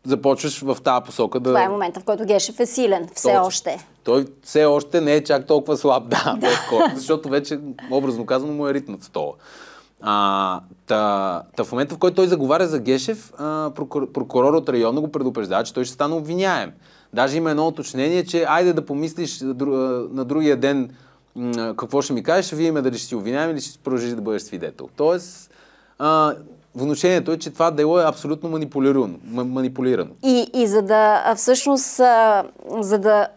започваш в тази посока да... Това е момента, в който Гешев е силен, все Точно. още. Той все още не е чак толкова слаб, да, по-скоро, защото вече, образно казано, му е ритнат стола. А, та, та в момента, в който той заговаря за Гешев, а, прокурор, прокурор от района го предупреждава, че той ще стане обвиняем. Даже има едно уточнение, че айде да помислиш на другия ден какво ще ми кажеш, вие има дали ще си обвиняем или ще продължиш да бъдеш свидетел. Тоест, а, внушението е, че това дело е абсолютно манипулирано. манипулирано. И, и за да всъщност, за да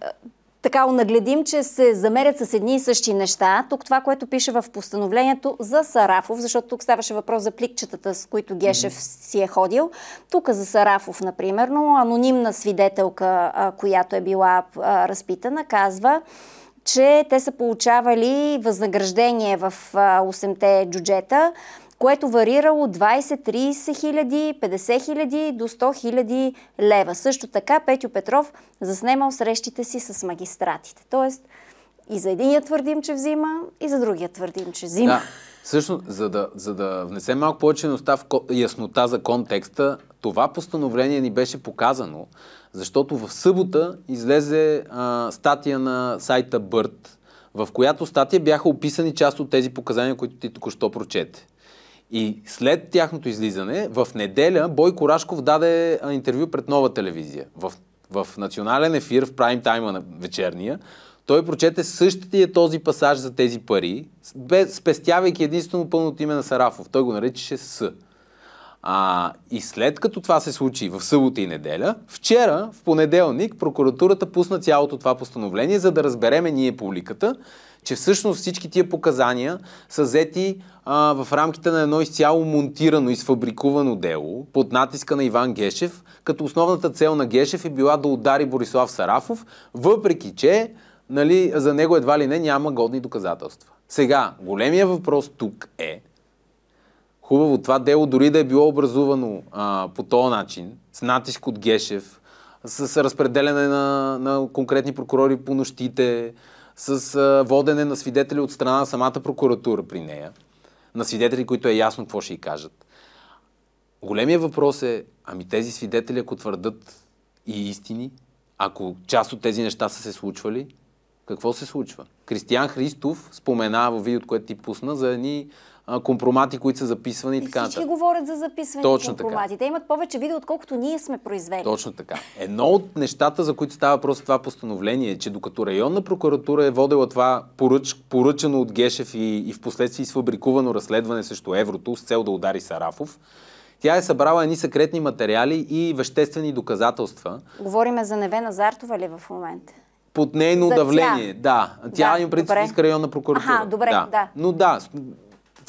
така нагледим, че се замерят с едни и същи неща. Тук това, което пише в постановлението за Сарафов, защото тук ставаше въпрос за пликчетата, с които Гешев mm-hmm. си е ходил. Тук за Сарафов, например, анонимна свидетелка, която е била разпитана, казва, че те са получавали възнаграждение в 8-те джуджета което варирало 20-30 хиляди, 50 хиляди до 100 хиляди лева. Също така Петю Петров заснемал срещите си с магистратите. Тоест, и за единия твърдим, че взима, и за другия твърдим, че взима. Да. Всъщност, за да, за да внесем малко повече яснота за контекста, това постановление ни беше показано, защото в събота излезе а, статия на сайта Бърт, в която статия бяха описани част от тези показания, които ти току-що прочете. И след тяхното излизане, в неделя Бойко Рашков даде интервю пред нова телевизия. В, в национален ефир, в прайм тайма на вечерния, той прочете същия този пасаж за тези пари, спестявайки единствено пълното име на Сарафов. Той го наречеше С. А, и след като това се случи в събота и неделя, вчера, в понеделник, прокуратурата пусна цялото това постановление, за да разбереме ние публиката, че всъщност всички тия показания са взети а, в рамките на едно изцяло монтирано и сфабрикувано дело под натиска на Иван Гешев, като основната цел на Гешев е била да удари Борислав Сарафов, въпреки че нали, за него едва ли не няма годни доказателства. Сега, големия въпрос тук е, хубаво, това дело дори да е било образувано а, по този начин, с натиск от Гешев, с разпределяне на, на конкретни прокурори по нощите, с водене на свидетели от страна на самата прокуратура при нея, на свидетели, които е ясно какво ще й кажат. Големия въпрос е, ами тези свидетели, ако твърдат и истини, ако част от тези неща са се случвали, какво се случва? Кристиян Христов спомена в видеото, което ти пусна, за едни компромати, които са записвани и, и така Всички говорят за записване Точно компромати. Така. Те имат повече видео, отколкото ние сме произвели. Точно така. Едно от нещата, за които става просто това постановление, е, че докато районна прокуратура е водила това поръч, поръчано от Гешев и, и в последствие сфабрикувано разследване срещу еврото с цел да удари Сарафов, тя е събрала едни секретни материали и веществени доказателства. Говориме за Невена Зартова ли в момента? Под нейно давление, да. Тя да, има пред Софийска районна прокуратура. Аха, добре, да. да. Но да,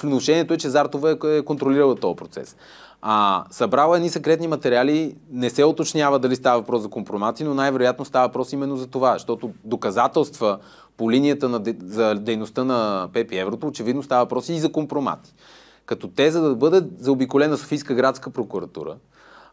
внушението е, че Зартова е, е контролирала този процес. А, събрала едни секретни материали, не се уточнява дали става въпрос за компромати, но най-вероятно става въпрос именно за това, защото доказателства по линията на, за дейността на Пепи Еврото, очевидно става въпрос и за компромати. Като те, за да бъдат заобиколена Софийска градска прокуратура,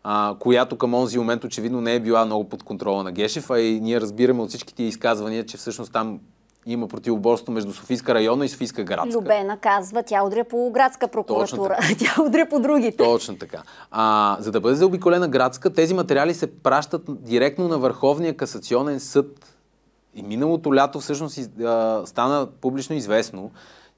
а, която към онзи момент очевидно не е била много под контрола на Гешев, а и ние разбираме от всичките изказвания, че всъщност там има противоборство между Софийска района и Софийска градска. Любена казва, тя удря по градска прокуратура, тя удря по другите. Точно така. А, за да бъде заобиколена градска, тези материали се пращат директно на Върховния касационен съд. И миналото лято всъщност стана публично известно,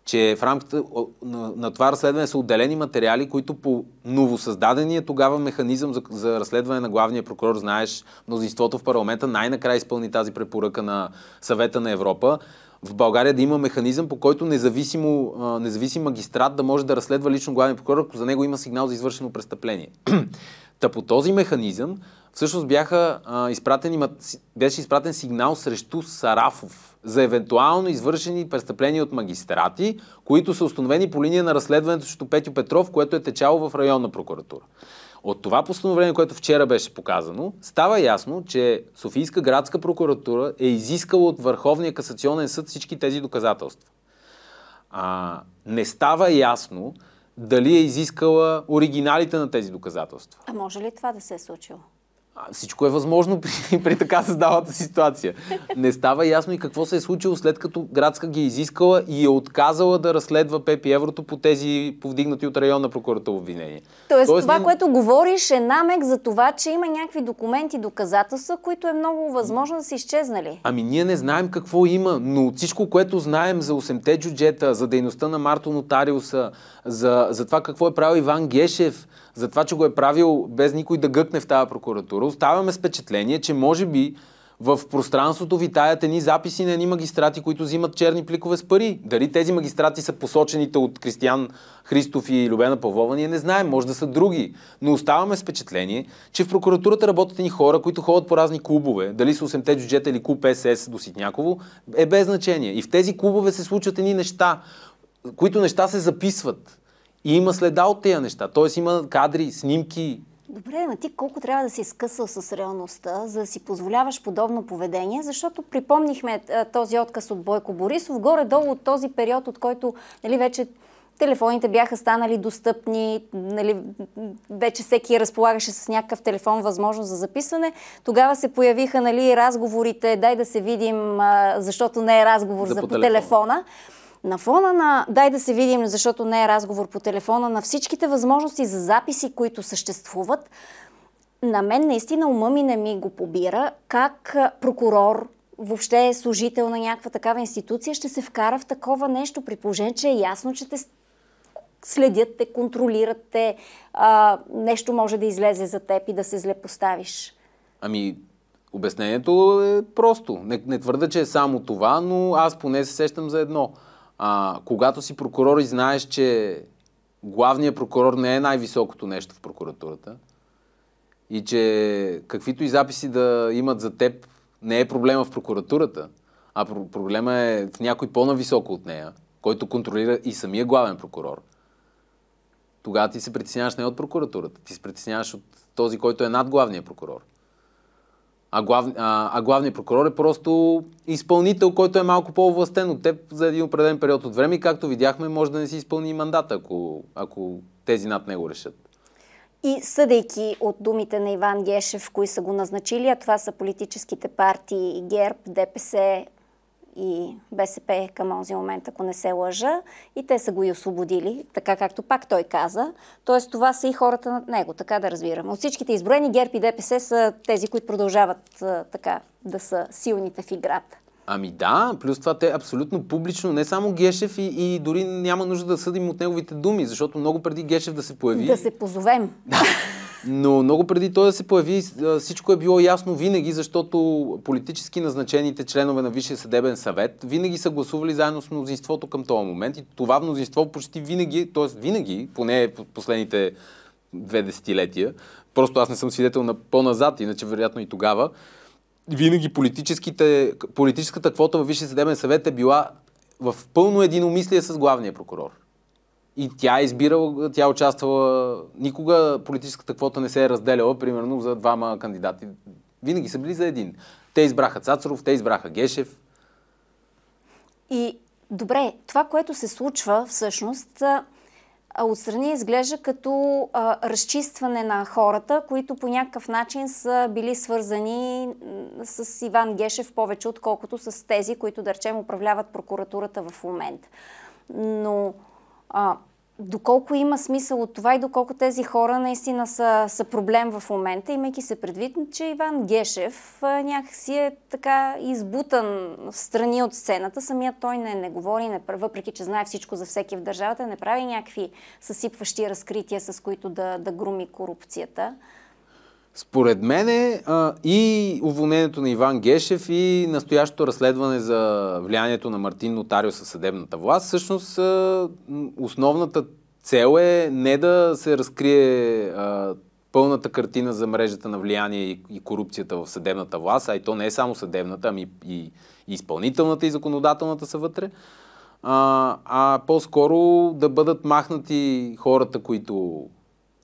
че в рамките на, на това разследване са отделени материали, които по новосъздадения тогава механизъм за, за разследване на главния прокурор, знаеш, мнозинството в парламента най-накрая изпълни тази препоръка на съвета на Европа, в България да има механизъм, по който независимо, независим магистрат да може да разследва лично главния прокурор, ако за него има сигнал за извършено престъпление. Та по този механизъм всъщност бяха, а, изпратени, беше изпратен сигнал срещу Сарафов за евентуално извършени престъпления от магистрати, които са установени по линия на разследването срещу Петю Петров, което е течало в районна прокуратура. От това постановление, което вчера беше показано, става ясно, че Софийска градска прокуратура е изискала от Върховния касационен съд всички тези доказателства. А, не става ясно дали е изискала оригиналите на тези доказателства. А може ли това да се е случило? Всичко е възможно при, при така създалата ситуация. Не става ясно и какво се е случило след като градска ги е изискала и е отказала да разследва Пепи Еврото по тези повдигнати от районна прокуратура обвинения. Тоест, Тоест това, не... което говориш е намек за това, че има някакви документи, доказателства, които е много възможно да са изчезнали. Ами ние не знаем какво има, но всичко, което знаем за 8-те джуджета, за дейността на Марто Нотариуса, за, за това какво е правил Иван Гешев, за това, че го е правил без никой да гъкне в тази прокуратура, оставаме с впечатление, че може би в пространството витаят едни записи на едни магистрати, които взимат черни пликове с пари. Дали тези магистрати са посочените от Кристиян Христов и Любена Павлова, ние не знаем, може да са други. Но оставаме с впечатление, че в прокуратурата работят едни хора, които ходят по разни клубове, дали са 8-те джуджета или клуб СС до Ситняково, е без значение. И в тези клубове се случват едни неща, които неща се записват. И има следа от тези неща. Тоест има кадри, снимки. Добре, но ти колко трябва да си скъсал с реалността, за да си позволяваш подобно поведение, защото припомнихме този отказ от Бойко Борисов, горе-долу от този период, от който нали, вече телефоните бяха станали достъпни, нали, вече всеки разполагаше с някакъв телефон възможност за записване. Тогава се появиха нали, разговорите, дай да се видим, защото не е разговор за, за по телефона. телефона. На фона на, дай да се видим, защото не е разговор по телефона, на всичките възможности за записи, които съществуват, на мен наистина ума ми не ми го побира как прокурор, въобще е служител на някаква такава институция, ще се вкара в такова нещо, при положение, че е ясно, че те следят те, контролират те, а, нещо може да излезе за теб и да се зле поставиш. Ами, обяснението е просто. Не, не твърда, че е само това, но аз поне се сещам за едно – а, когато си прокурор и знаеш, че главният прокурор не е най-високото нещо в прокуратурата и че каквито и записи да имат за теб, не е проблема в прокуратурата, а проблема е в някой по-нависоко от нея, който контролира и самия главен прокурор, тогава ти се притесняваш не от прокуратурата, ти се притесняваш от този, който е над главния прокурор. А, глав, а, а главният прокурор е просто изпълнител, който е малко по-властен от теб за един определен период от време и както видяхме, може да не си изпълни мандата, ако, ако тези над него решат. И съдейки от думите на Иван Гешев, кои са го назначили, а това са политическите партии ГЕРБ, ДПС, и БСП към този момент, ако не се лъжа, и те са го и освободили, така както пак той каза. Тоест това са и хората над него, така да разбирам. От всичките изброени ГЕРБ и ДПС са тези, които продължават така да са силните в играта. Ами да, плюс това те абсолютно публично, не само Гешев и, и дори няма нужда да съдим от неговите думи, защото много преди Гешев да се появи... Да се позовем. Но много преди той да се появи, всичко е било ясно винаги, защото политически назначените членове на Висшия съдебен съвет винаги са гласували заедно с мнозинството към този момент и това мнозинство почти винаги, т.е. винаги, поне последните две десетилетия, просто аз не съм свидетел на по-назад, иначе вероятно и тогава, винаги политическата квота във Висшия съдебен съвет е била в пълно единомислие с главния прокурор. И тя е избирала, тя е участвала, никога политическата квота не се е разделяла, примерно за двама кандидати. Винаги са били за един. Те избраха Цацаров, те избраха Гешев. И добре, това, което се случва всъщност, отстрани изглежда като а, разчистване на хората, които по някакъв начин са били свързани с Иван Гешев повече, отколкото с тези, които, да речем, управляват прокуратурата в момента. Но а, доколко има смисъл от това и доколко тези хора наистина са, са проблем в момента, имайки се предвид, че Иван Гешев някакси е така избутан в страни от сцената. Самият той не, не говори, не, въпреки че знае всичко за всеки в държавата, не прави някакви съсипващи разкрития, с които да, да груми корупцията. Според мен и уволнението на Иван Гешев и настоящото разследване за влиянието на Мартин Нотарио със съдебната власт, всъщност основната цел е не да се разкрие а, пълната картина за мрежата на влияние и, и корупцията в съдебната власт, а и то не е само съдебната, ами и, и изпълнителната и законодателната са вътре, а, а по-скоро да бъдат махнати хората, които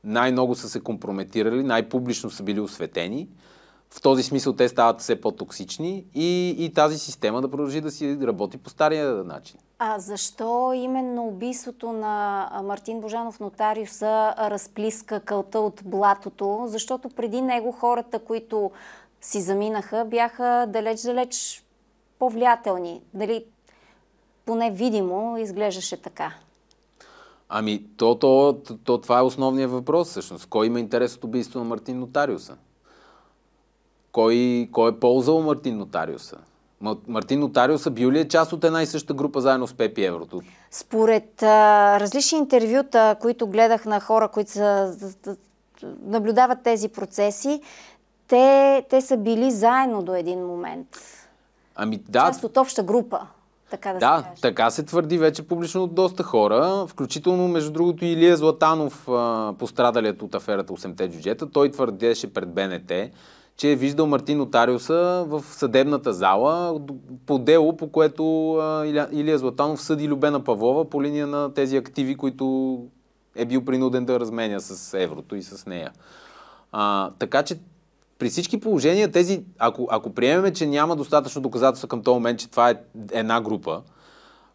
най-много са се компрометирали, най-публично са били осветени. В този смисъл те стават все по-токсични и, и тази система да продължи да си работи по стария начин. А защо именно убийството на Мартин Божанов нотариуса разплиска кълта от блатото? Защото преди него хората, които си заминаха, бяха далеч-далеч по-влиятелни. Дали поне видимо изглеждаше така? Ами, то, то, то, то, това е основният въпрос всъщност. Кой има интерес от убийство на Мартин Нотариуса? Кой, кой е ползвал Мартин Нотариуса? Мартин Нотариуса бил ли е част от една и съща група заедно с Пепи Еврото? Според а, различни интервюта, които гледах на хора, които са, наблюдават тези процеси, те, те са били заедно до един момент. Ами да. Част от обща група така да, да се така се твърди вече публично от доста хора, включително между другото Илия Златанов, пострадалият от аферата 8-те джуджета, той твърдеше пред БНТ, че е виждал Мартин Нотариуса в съдебната зала по дело, по което Илия Златанов съди Любена Павлова по линия на тези активи, които е бил принуден да разменя с еврото и с нея. А, така че при всички положения тези, ако, ако приемеме, че няма достатъчно доказателства към този момент, че това е една група,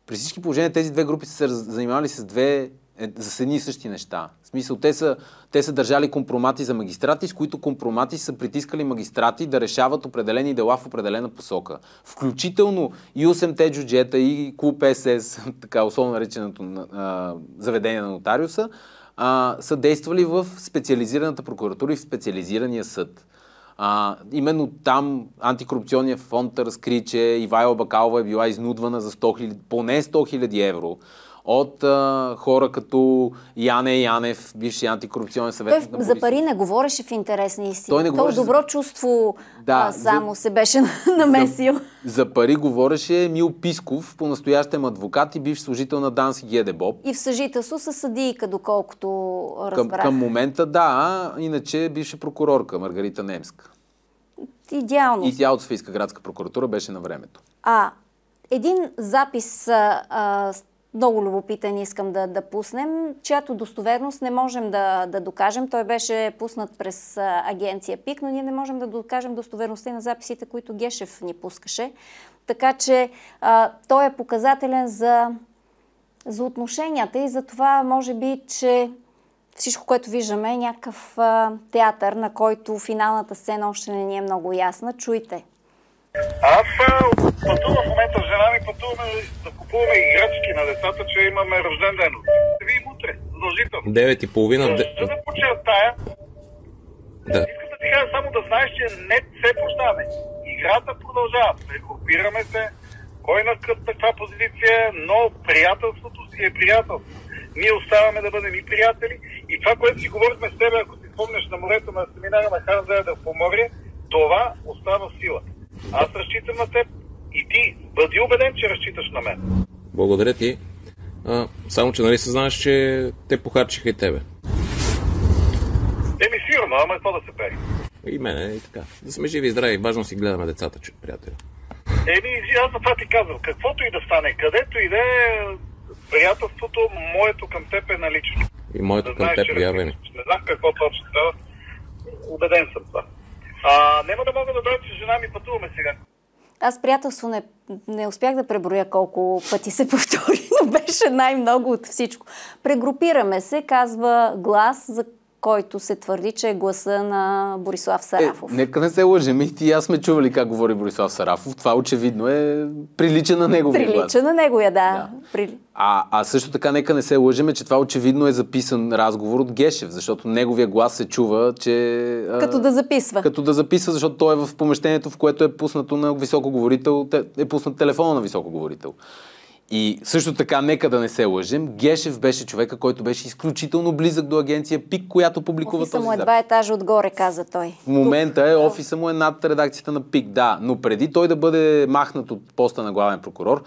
при всички положения тези две групи са се занимавали с две е, за едни и същи неща. В смисъл, те са, те са държали компромати за магистрати, с които компромати са притискали магистрати да решават определени дела в определена посока. Включително и 8-те джуджета, и клуб СС, така условно нареченото а, заведение на нотариуса, а, са действали в специализираната прокуратура и в специализирания съд. А, именно там антикорупционният фонд разкри, че Ивайла Бакалова е била изнудвана за 100 000, поне 100 000 евро от а, хора като Яне Янев, бивши антикорупционен съвет. Той за пари не говореше в интерес на истина. Той не говореше Той добро чувство да, а, само за, се беше намесил. За, за пари говореше Мил Писков, по-настоящем адвокат и бивш служител на Данс и Гедебоб. И в съжителство с съдийка, доколкото разбрах. Към, към момента да, иначе бивша прокурорка Маргарита Немска. Идеално. И тя от Софийска градска прокуратура беше на времето. А, един запис а, много любопитен искам да, да пуснем, чиято достоверност не можем да, да докажем. Той беше пуснат през агенция ПИК, но ние не можем да докажем достоверността на записите, които Гешев ни пускаше. Така че а, той е показателен за, за отношенията и за това може би, че всичко, което виждаме е някакъв а, театър, на който финалната сцена още не ни е много ясна. Чуйте. Аз пътувам в момента с жена ми, пътуваме да купуваме играчки на децата, че имаме рожден ден. Ще видим утре, задължително. 9 и половина. Ще да подчертая. Да. Искам да ти кажа само да знаеш, че не се прощаваме. Играта продължава. Прегрупираме се, спокойна като такава позиция, но приятелството си е приятелство. Ние оставаме да бъдем и приятели. И това, което си говорихме с теб, ако си спомняш на морето на семинара на Ханза да по море, това остава сила. Аз разчитам на теб и ти бъди убеден, че разчиташ на мен. Благодаря ти. А, само, че нали съзнаваш, че те похарчиха и тебе. Еми сигурно, ама какво да се пее? И мене, и така. Да сме живи и здрави. Важно си гледаме децата, че, приятели. Еми, аз за това ти казвам. Каквото и да стане, където и да е, приятелството, моето към теб е налично. И моето да към теб, вярвай ми. Не знам какво точно става. Убеден съм това. А, няма да мога да дойда, че жена ми пътуваме сега. Аз приятелство не, не успях да преброя колко пъти се повтори, но беше най-много от всичко. Прегрупираме се, казва глас, за който се твърди, че е гласа на Борислав Сарафов. Е, нека не се лъжем. И ти аз сме чували как говори Борислав Сарафов. Това очевидно е прилича на неговия прилича глас. Прилича на неговия, да. да. При... А, а също така нека не се лъжеме, че това очевидно е записан разговор от Гешев, защото неговия глас се чува, че... Като да записва. Като да записва, защото той е в помещението, в което е пуснато на високоговорител, е пуснат телефона на високоговорител. И също така, нека да не се лъжем, Гешев беше човека, който беше изключително близък до агенция ПИК, която публикува офиса този му е два етажа отгоре, каза той. В момента е, офиса му е над редакцията на ПИК, да. Но преди той да бъде махнат от поста на главен прокурор,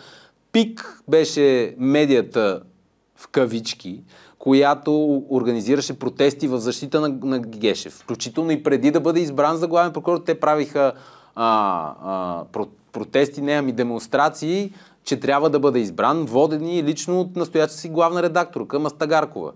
ПИК беше медията в кавички, която организираше протести в защита на, на Гешев. Включително и преди да бъде избран за главен прокурор, те правиха а, а, про, протести, не ами демонстрации, че трябва да бъде избран, водени лично от настояща си главна редакторка Мастагаркова.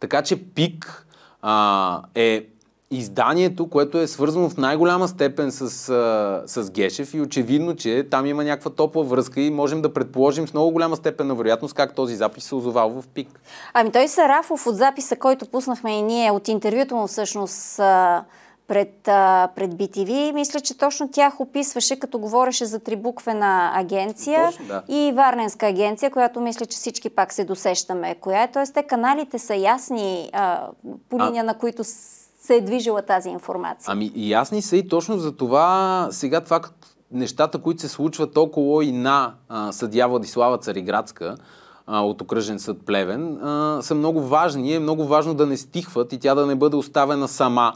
Така че ПИК а, е изданието, което е свързано в най-голяма степен с, а, с Гешев и очевидно, че там има някаква топла връзка и можем да предположим с много голяма степен на вероятност как този запис се озовал в ПИК. Ами той Сарафов от записа, който пуснахме и ние, от интервюто му всъщност а, пред, а, пред BTV. Мисля, че точно тях описваше, като говореше за трибуквена агенция точно, да. и Варненска агенция, която мисля, че всички пак се досещаме коя е. Тоест, те каналите са ясни, а, по линия а... на които се е движила тази информация. Ами ясни са и точно за това сега това нещата, които се случват около и на а, съдия Владислава Цариградска, от окръжен съд Плевен, а, са много важни. Е много важно да не стихват и тя да не бъде оставена сама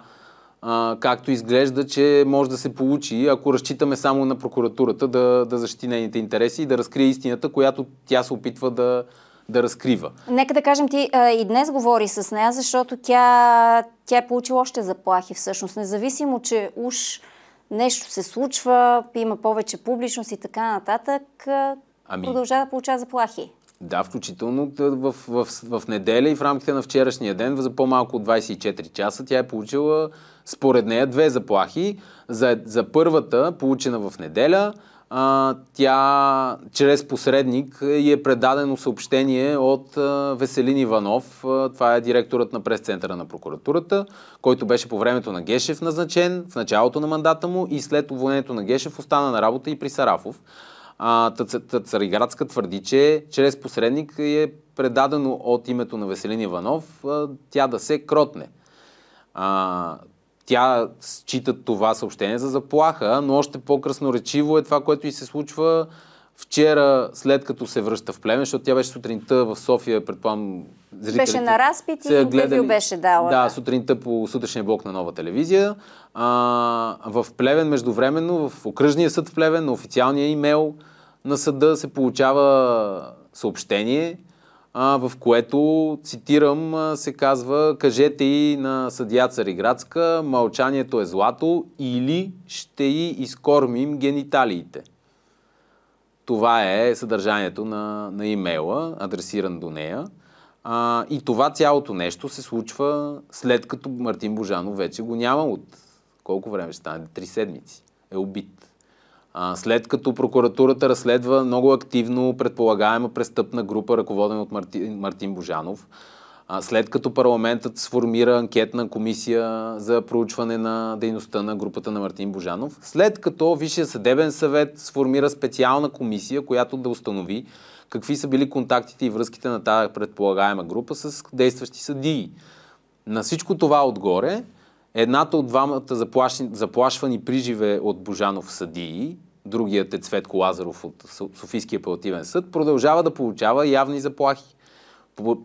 а, както изглежда, че може да се получи, ако разчитаме само на прокуратурата да, да защити нейните интереси и да разкрие истината, която тя се опитва да, да разкрива. Нека да кажем, ти а, и днес говори с нея, защото тя, тя е получила още заплахи всъщност. Независимо, че уж нещо се случва, има повече публичност и така нататък, ами... продължава да получава заплахи. Да, включително в, в, в, неделя и в рамките на вчерашния ден, за по-малко от 24 часа, тя е получила според нея две заплахи. За, за първата, получена в неделя, а, тя чрез посредник и е предадено съобщение от а, Веселин Иванов. А, това е директорът на прес-центъра на прокуратурата, който беше по времето на Гешев назначен в началото на мандата му и след уволнението на Гешев остана на работа и при Сарафов. Цариградска твърди, че чрез посредник е предадено от името на Веселин Иванов а, тя да се кротне. А, тя счита това съобщение за заплаха, но още по-красноречиво е това, което и се случва вчера, след като се връща в племе, защото тя беше сутринта в София, предполагам, зрителите. Беше на разпит и интервю беше дала. Да, сутринта по сутрешния блок на нова телевизия. А, в Плевен, междувременно, в окръжния съд в Плевен, на официалния имейл на съда се получава съобщение, в което, цитирам, се казва Кажете и на съдия Цариградска, мълчанието е злато или ще и изкормим гениталиите. Това е съдържанието на, на имейла, адресиран до нея. А, и това цялото нещо се случва след като Мартин Божанов вече го няма от колко време ще стане? Три седмици. Е убит. След като прокуратурата разследва много активно предполагаема престъпна група, ръководена от Мартин, Мартин Божанов, след като парламентът сформира анкетна комисия за проучване на дейността на групата на Мартин Божанов, след като Висшия съдебен съвет сформира специална комисия, която да установи какви са били контактите и връзките на тази предполагаема група с действащи съдии. На всичко това отгоре, Едната от двамата заплашвани приживе от Божанов съдии, другият е Цветко Лазаров от Софийския апелативен съд, продължава да получава явни заплахи.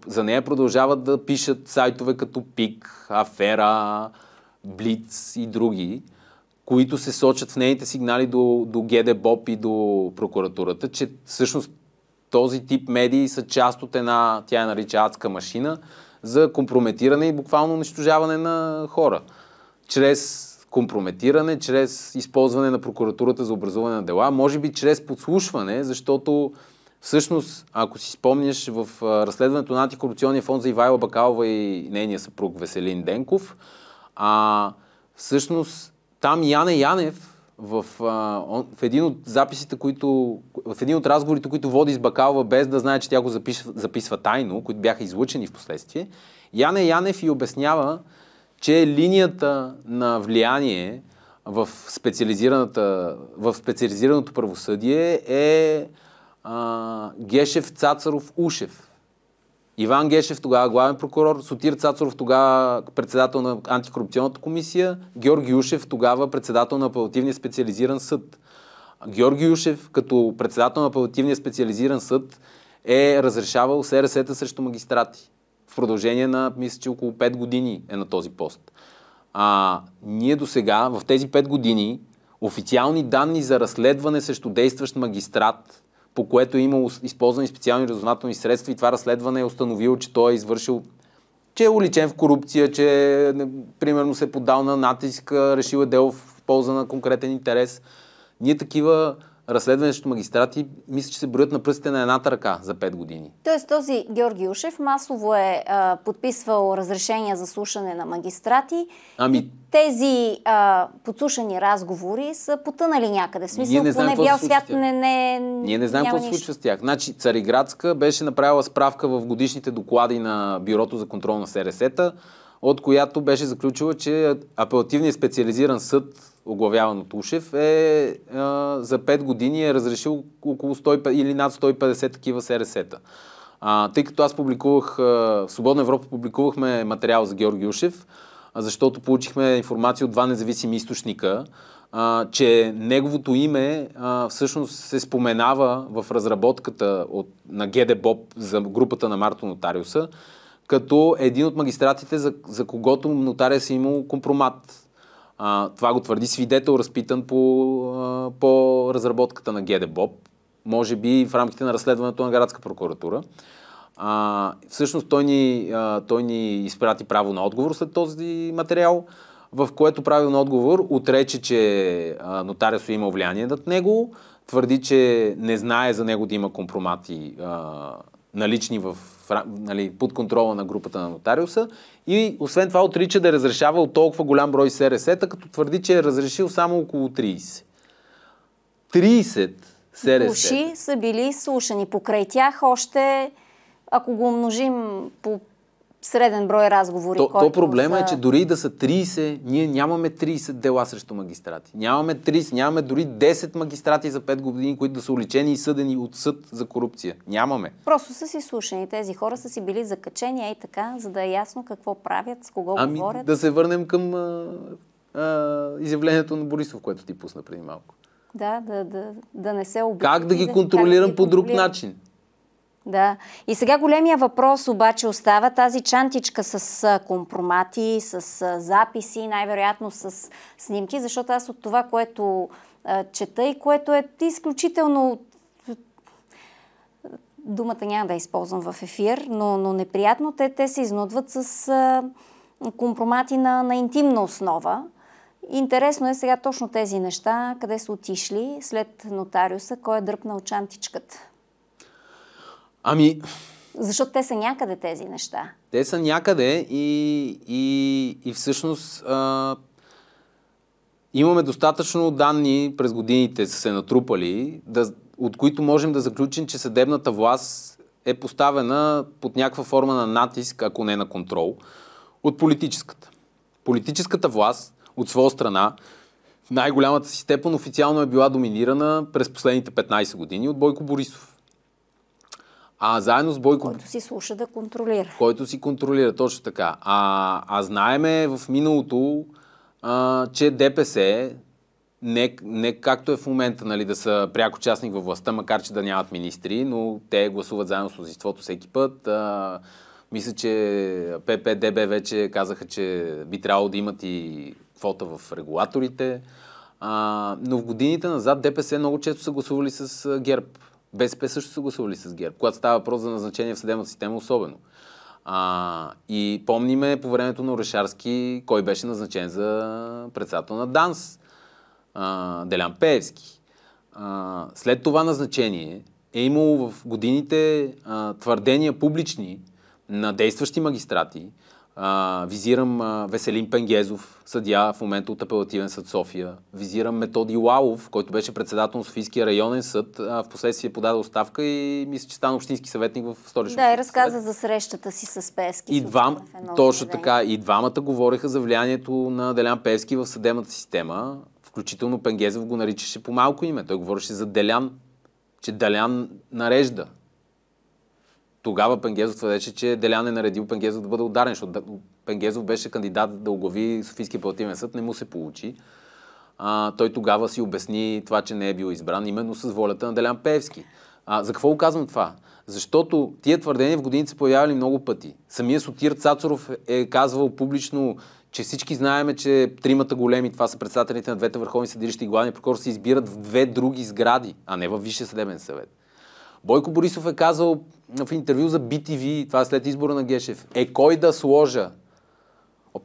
За нея продължават да пишат сайтове като ПИК, Афера, Блиц и други, които се сочат в нейните сигнали до, до ГД БОП и до прокуратурата, че всъщност този тип медии са част от една, тя я нарича адска машина, за компрометиране и буквално унищожаване на хора. Чрез компрометиране, чрез използване на прокуратурата за образуване на дела, може би чрез подслушване, защото всъщност, ако си спомняш, в разследването на антикорупционния фонд за Ивайла Бакалова и нейния съпруг Веселин Денков, а, всъщност там Яне Янев в, а, в един от записите, които, в един от разговорите, които води с Бакалова, без да знае, че тя го записва, записва тайно, които бяха излучени в последствие, Яне Янев и обяснява, че линията на влияние в, специализираната, в специализираното правосъдие е а, Гешев, Цацаров, Ушев. Иван Гешев, тогава главен прокурор, Сотир Цацаров, тогава председател на антикорупционната комисия, Георги Ушев, тогава председател на апелативния специализиран съд. Георги Ушев, като председател на апелативния специализиран съд, е разрешавал СРС-та срещу магистрати. В продължение на, мисля, че около 5 години е на този пост. А, ние до сега, в тези 5 години, официални данни за разследване срещу действащ магистрат по което е имало използвани специални разузнавателни средства и това разследване е установило, че той е извършил че е уличен в корупция, че примерно се е подал на натиск, решил е дело в полза на конкретен интерес. Ние такива разследване срещу магистрати, мисля, че се броят на пръстите на едната ръка за 5 години. Тоест този Георги Ушев масово е а, подписвал разрешения за слушане на магистрати. Ами... И тези а, подслушани разговори са потънали някъде. В смисъл, Ние не знаем поне бял свят не, не... Ние не знаем какво се случва с тях. Значи, Цариградска беше направила справка в годишните доклади на Бюрото за контрол на СРС-та, от която беше заключила, че апелативният специализиран съд оглавяван от Ушев, е а, за 5 години е разрешил около 100 или над 150 такива СРС-та. А, тъй като аз публикувах, в Свободна Европа публикувахме материал за Георги Ушев, защото получихме информация от два независими източника, а, че неговото име а, всъщност се споменава в разработката от, на ГД Боб за групата на Марто Нотариуса, като един от магистратите, за, за когото нотариус е имал компромат а, това го твърди свидетел, разпитан по, по разработката на ГДБОП, може би в рамките на разследването на градска прокуратура. А, всъщност той ни, а, той ни изпрати право на отговор след този материал, в което прави на отговор отрече, че а, нотариус има влияние над него, твърди, че не знае за него да има компромати а, налични в, нали, под контрола на групата на нотариуса и освен това отрича да е разрешавал толкова голям брой СРС-та, като твърди, че е разрешил само около 30. 30 СРС. Души са били слушани. Покрай тях още, ако го умножим по среден брой разговори. То, то проблема са... е, че дори да са 30, ние нямаме 30 дела срещу магистрати. Нямаме 30, нямаме дори 10 магистрати за 5 години, които да са уличени и съдени от съд за корупция. Нямаме. Просто са си слушани. Тези хора са си били закачени, и така, за да е ясно какво правят, с кого ами, говорят. Да се върнем към а, а, изявлението на Борисов, което ти пусна преди малко. Да, да, да, да не се обичат. Как да ги контролирам да по друг начин? Да. И сега големия въпрос обаче остава тази чантичка с компромати, с записи, най-вероятно с снимки, защото аз от това, което чета и което е изключително думата няма да използвам в ефир, но, но неприятно, те, те се изнудват с а, компромати на, на интимна основа. Интересно е сега точно тези неща, къде са отишли след нотариуса, кой е дръпнал чантичката. Ами... Защото те са някъде тези неща. Те са някъде и, и, и всъщност а, имаме достатъчно данни през годините са се натрупали, да, от които можем да заключим, че съдебната власт е поставена под някаква форма на натиск, ако не на контрол, от политическата. Политическата власт от своя страна в най-голямата си степен официално е била доминирана през последните 15 години от Бойко Борисов. А заедно с Бойко... Който си слуша да контролира. Който си контролира, точно така. А, а знаеме в миналото, а, че ДПС не, не както е в момента, нали, да са пряко участник във властта, макар че да нямат министри, но те гласуват заедно с мнозинството всеки път. А, мисля, че ППДБ вече казаха, че би трябвало да имат и квота в регулаторите. А, но в годините назад ДПС много често са гласували с ГЕРБ. БСП също са гласували с ГЕРБ, когато става въпрос за назначение в съдебната система особено. А, и помниме по времето на Орешарски, кой беше назначен за председател на ДАНС. А, Делян Пеевски. А, след това назначение е имало в годините а, твърдения публични на действащи магистрати, а, визирам а, Веселин Пенгезов, съдия в момента от апелативен съд София. Визирам Методи Лалов, който беше председател на Софийския районен съд. А, в последствие подаде оставка и мисля, че стана общински съветник в столична. Да, и разказа за срещата си с Пески. И двам, точно така. И двамата говореха за влиянието на Делян Пески в съдебната система. Включително Пенгезов го наричаше по малко име. Той говореше за Делян, че Делян нарежда тогава Пенгезов твърдеше, че Делян е наредил Пенгезов да бъде ударен, защото Пенгезов беше кандидат да оглави Софийския апелативен съд, не му се получи. А, той тогава си обясни това, че не е бил избран именно с волята на Делян Певски. А, за какво го казвам това? Защото тия твърдения в годините се появявали много пъти. Самия Сотир Цацаров е казвал публично, че всички знаеме, че тримата големи, това са председателите на двете върховни съдилища и главния прокурор, се избират в две други сгради, а не във Висше съдебен съвет. Бойко Борисов е казал в интервю за BTV, това е след избора на Гешев, е кой да сложа.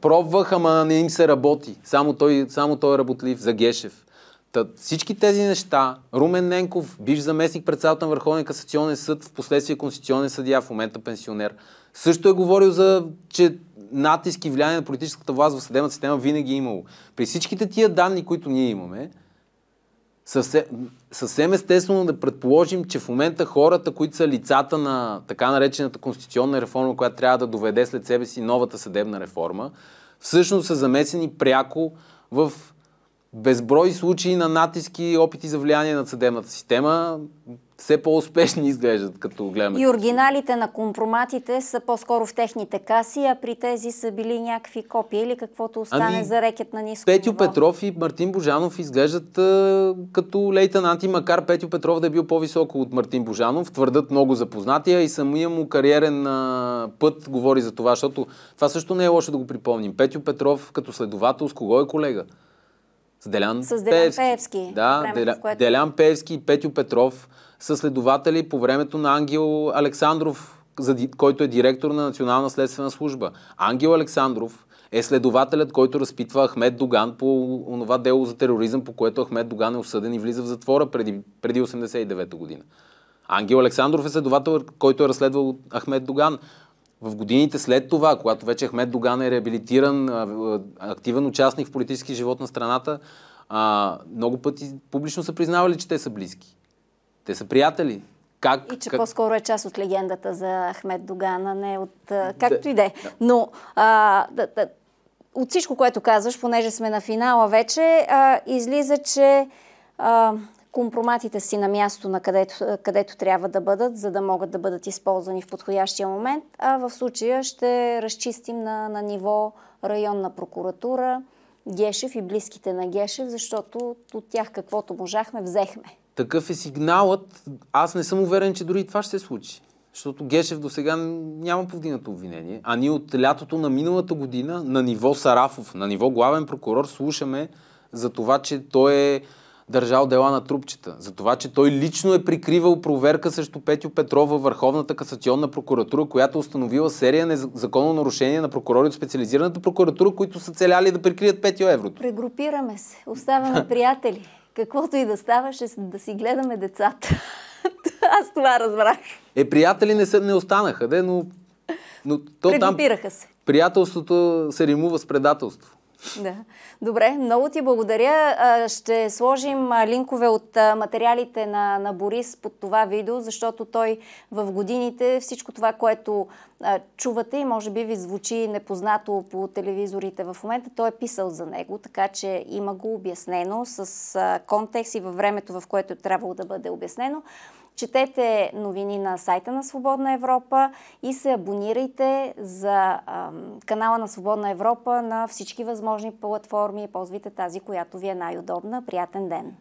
Пробвах, ама не им се работи. Само той, само той е работлив за Гешев. Та, всички тези неща, Румен Ненков, биш заместник председател на Върховния касационен съд, в последствие конституционен съдия, в момента пенсионер, също е говорил за, че натиски и влияние на политическата власт в съдебната система винаги е имало. При всичките тия данни, които ние имаме, съвсем, съвсем естествено да предположим, че в момента хората, които са лицата на така наречената конституционна реформа, която трябва да доведе след себе си новата съдебна реформа, всъщност са замесени пряко в безброй случаи на натиски и опити за влияние на съдебната система все по-успешни изглеждат, като гледаме. И оригиналите на компроматите са по-скоро в техните каси, а при тези са били някакви копии или каквото остане ами, за рекет на ниско Петю ниво. Петров и Мартин Божанов изглеждат а, като лейтенанти, макар Петю Петров да е бил по-високо от Мартин Божанов, твърдат много запознатия и самия му кариерен а, път говори за това, защото това също не е лошо да го припомним. Петю Петров като следовател с кого е колега? С Делян, с Делян Певски. Певски. Да, Деля... което... Делян Певски и Петю Петров са следователи по времето на Ангел Александров, който е директор на Национална следствена служба. Ангел Александров е следователят, който разпитва Ахмед Доган по това дело за тероризъм, по което Ахмед Доган е осъден и влиза в затвора преди, преди 89-та година. Ангел Александров е следовател, който е разследвал Ахмед Доган. В годините след това, когато вече Ахмед Доган е реабилитиран, активен участник в политически живот на страната, много пъти публично са признавали, че те са близки. Те са приятели. Как, и че как... по-скоро е част от легендата за Ахмед Догана, не от... Както и да е. Но а, да, да, от всичко, което казваш, понеже сме на финала вече, а, излиза, че а, компроматите си на място, на където, където трябва да бъдат, за да могат да бъдат използвани в подходящия момент, а в случая ще разчистим на, на ниво районна прокуратура, Гешев и близките на Гешев, защото от тях каквото можахме, взехме такъв е сигналът. Аз не съм уверен, че дори това ще се случи. Защото Гешев до сега няма повдигнато обвинение. А ние от лятото на миналата година на ниво Сарафов, на ниво главен прокурор, слушаме за това, че той е държал дела на трупчета. За това, че той лично е прикривал проверка срещу Петю Петров във Върховната касационна прокуратура, която е установила серия незаконно нарушения на прокурори от специализираната прокуратура, които са целяли да прикрият Петю еврото. Прегрупираме се. Оставаме приятели каквото и да става, ще да си гледаме децата. Аз това разбрах. Е, приятели не, са, не останаха, де, но, но то там... се. Приятелството се римува с предателство. Да. Добре, много ти благодаря. Ще сложим линкове от материалите на, на Борис под това видео, защото той в годините всичко това, което чувате и може би ви звучи непознато по телевизорите в момента, той е писал за него, така че има го обяснено с контекст и във времето, в което е трябвало да бъде обяснено. Четете новини на сайта на Свободна Европа и се абонирайте за канала на Свободна Европа на всички възможни платформи. Ползвайте тази, която ви е най-удобна. Приятен ден!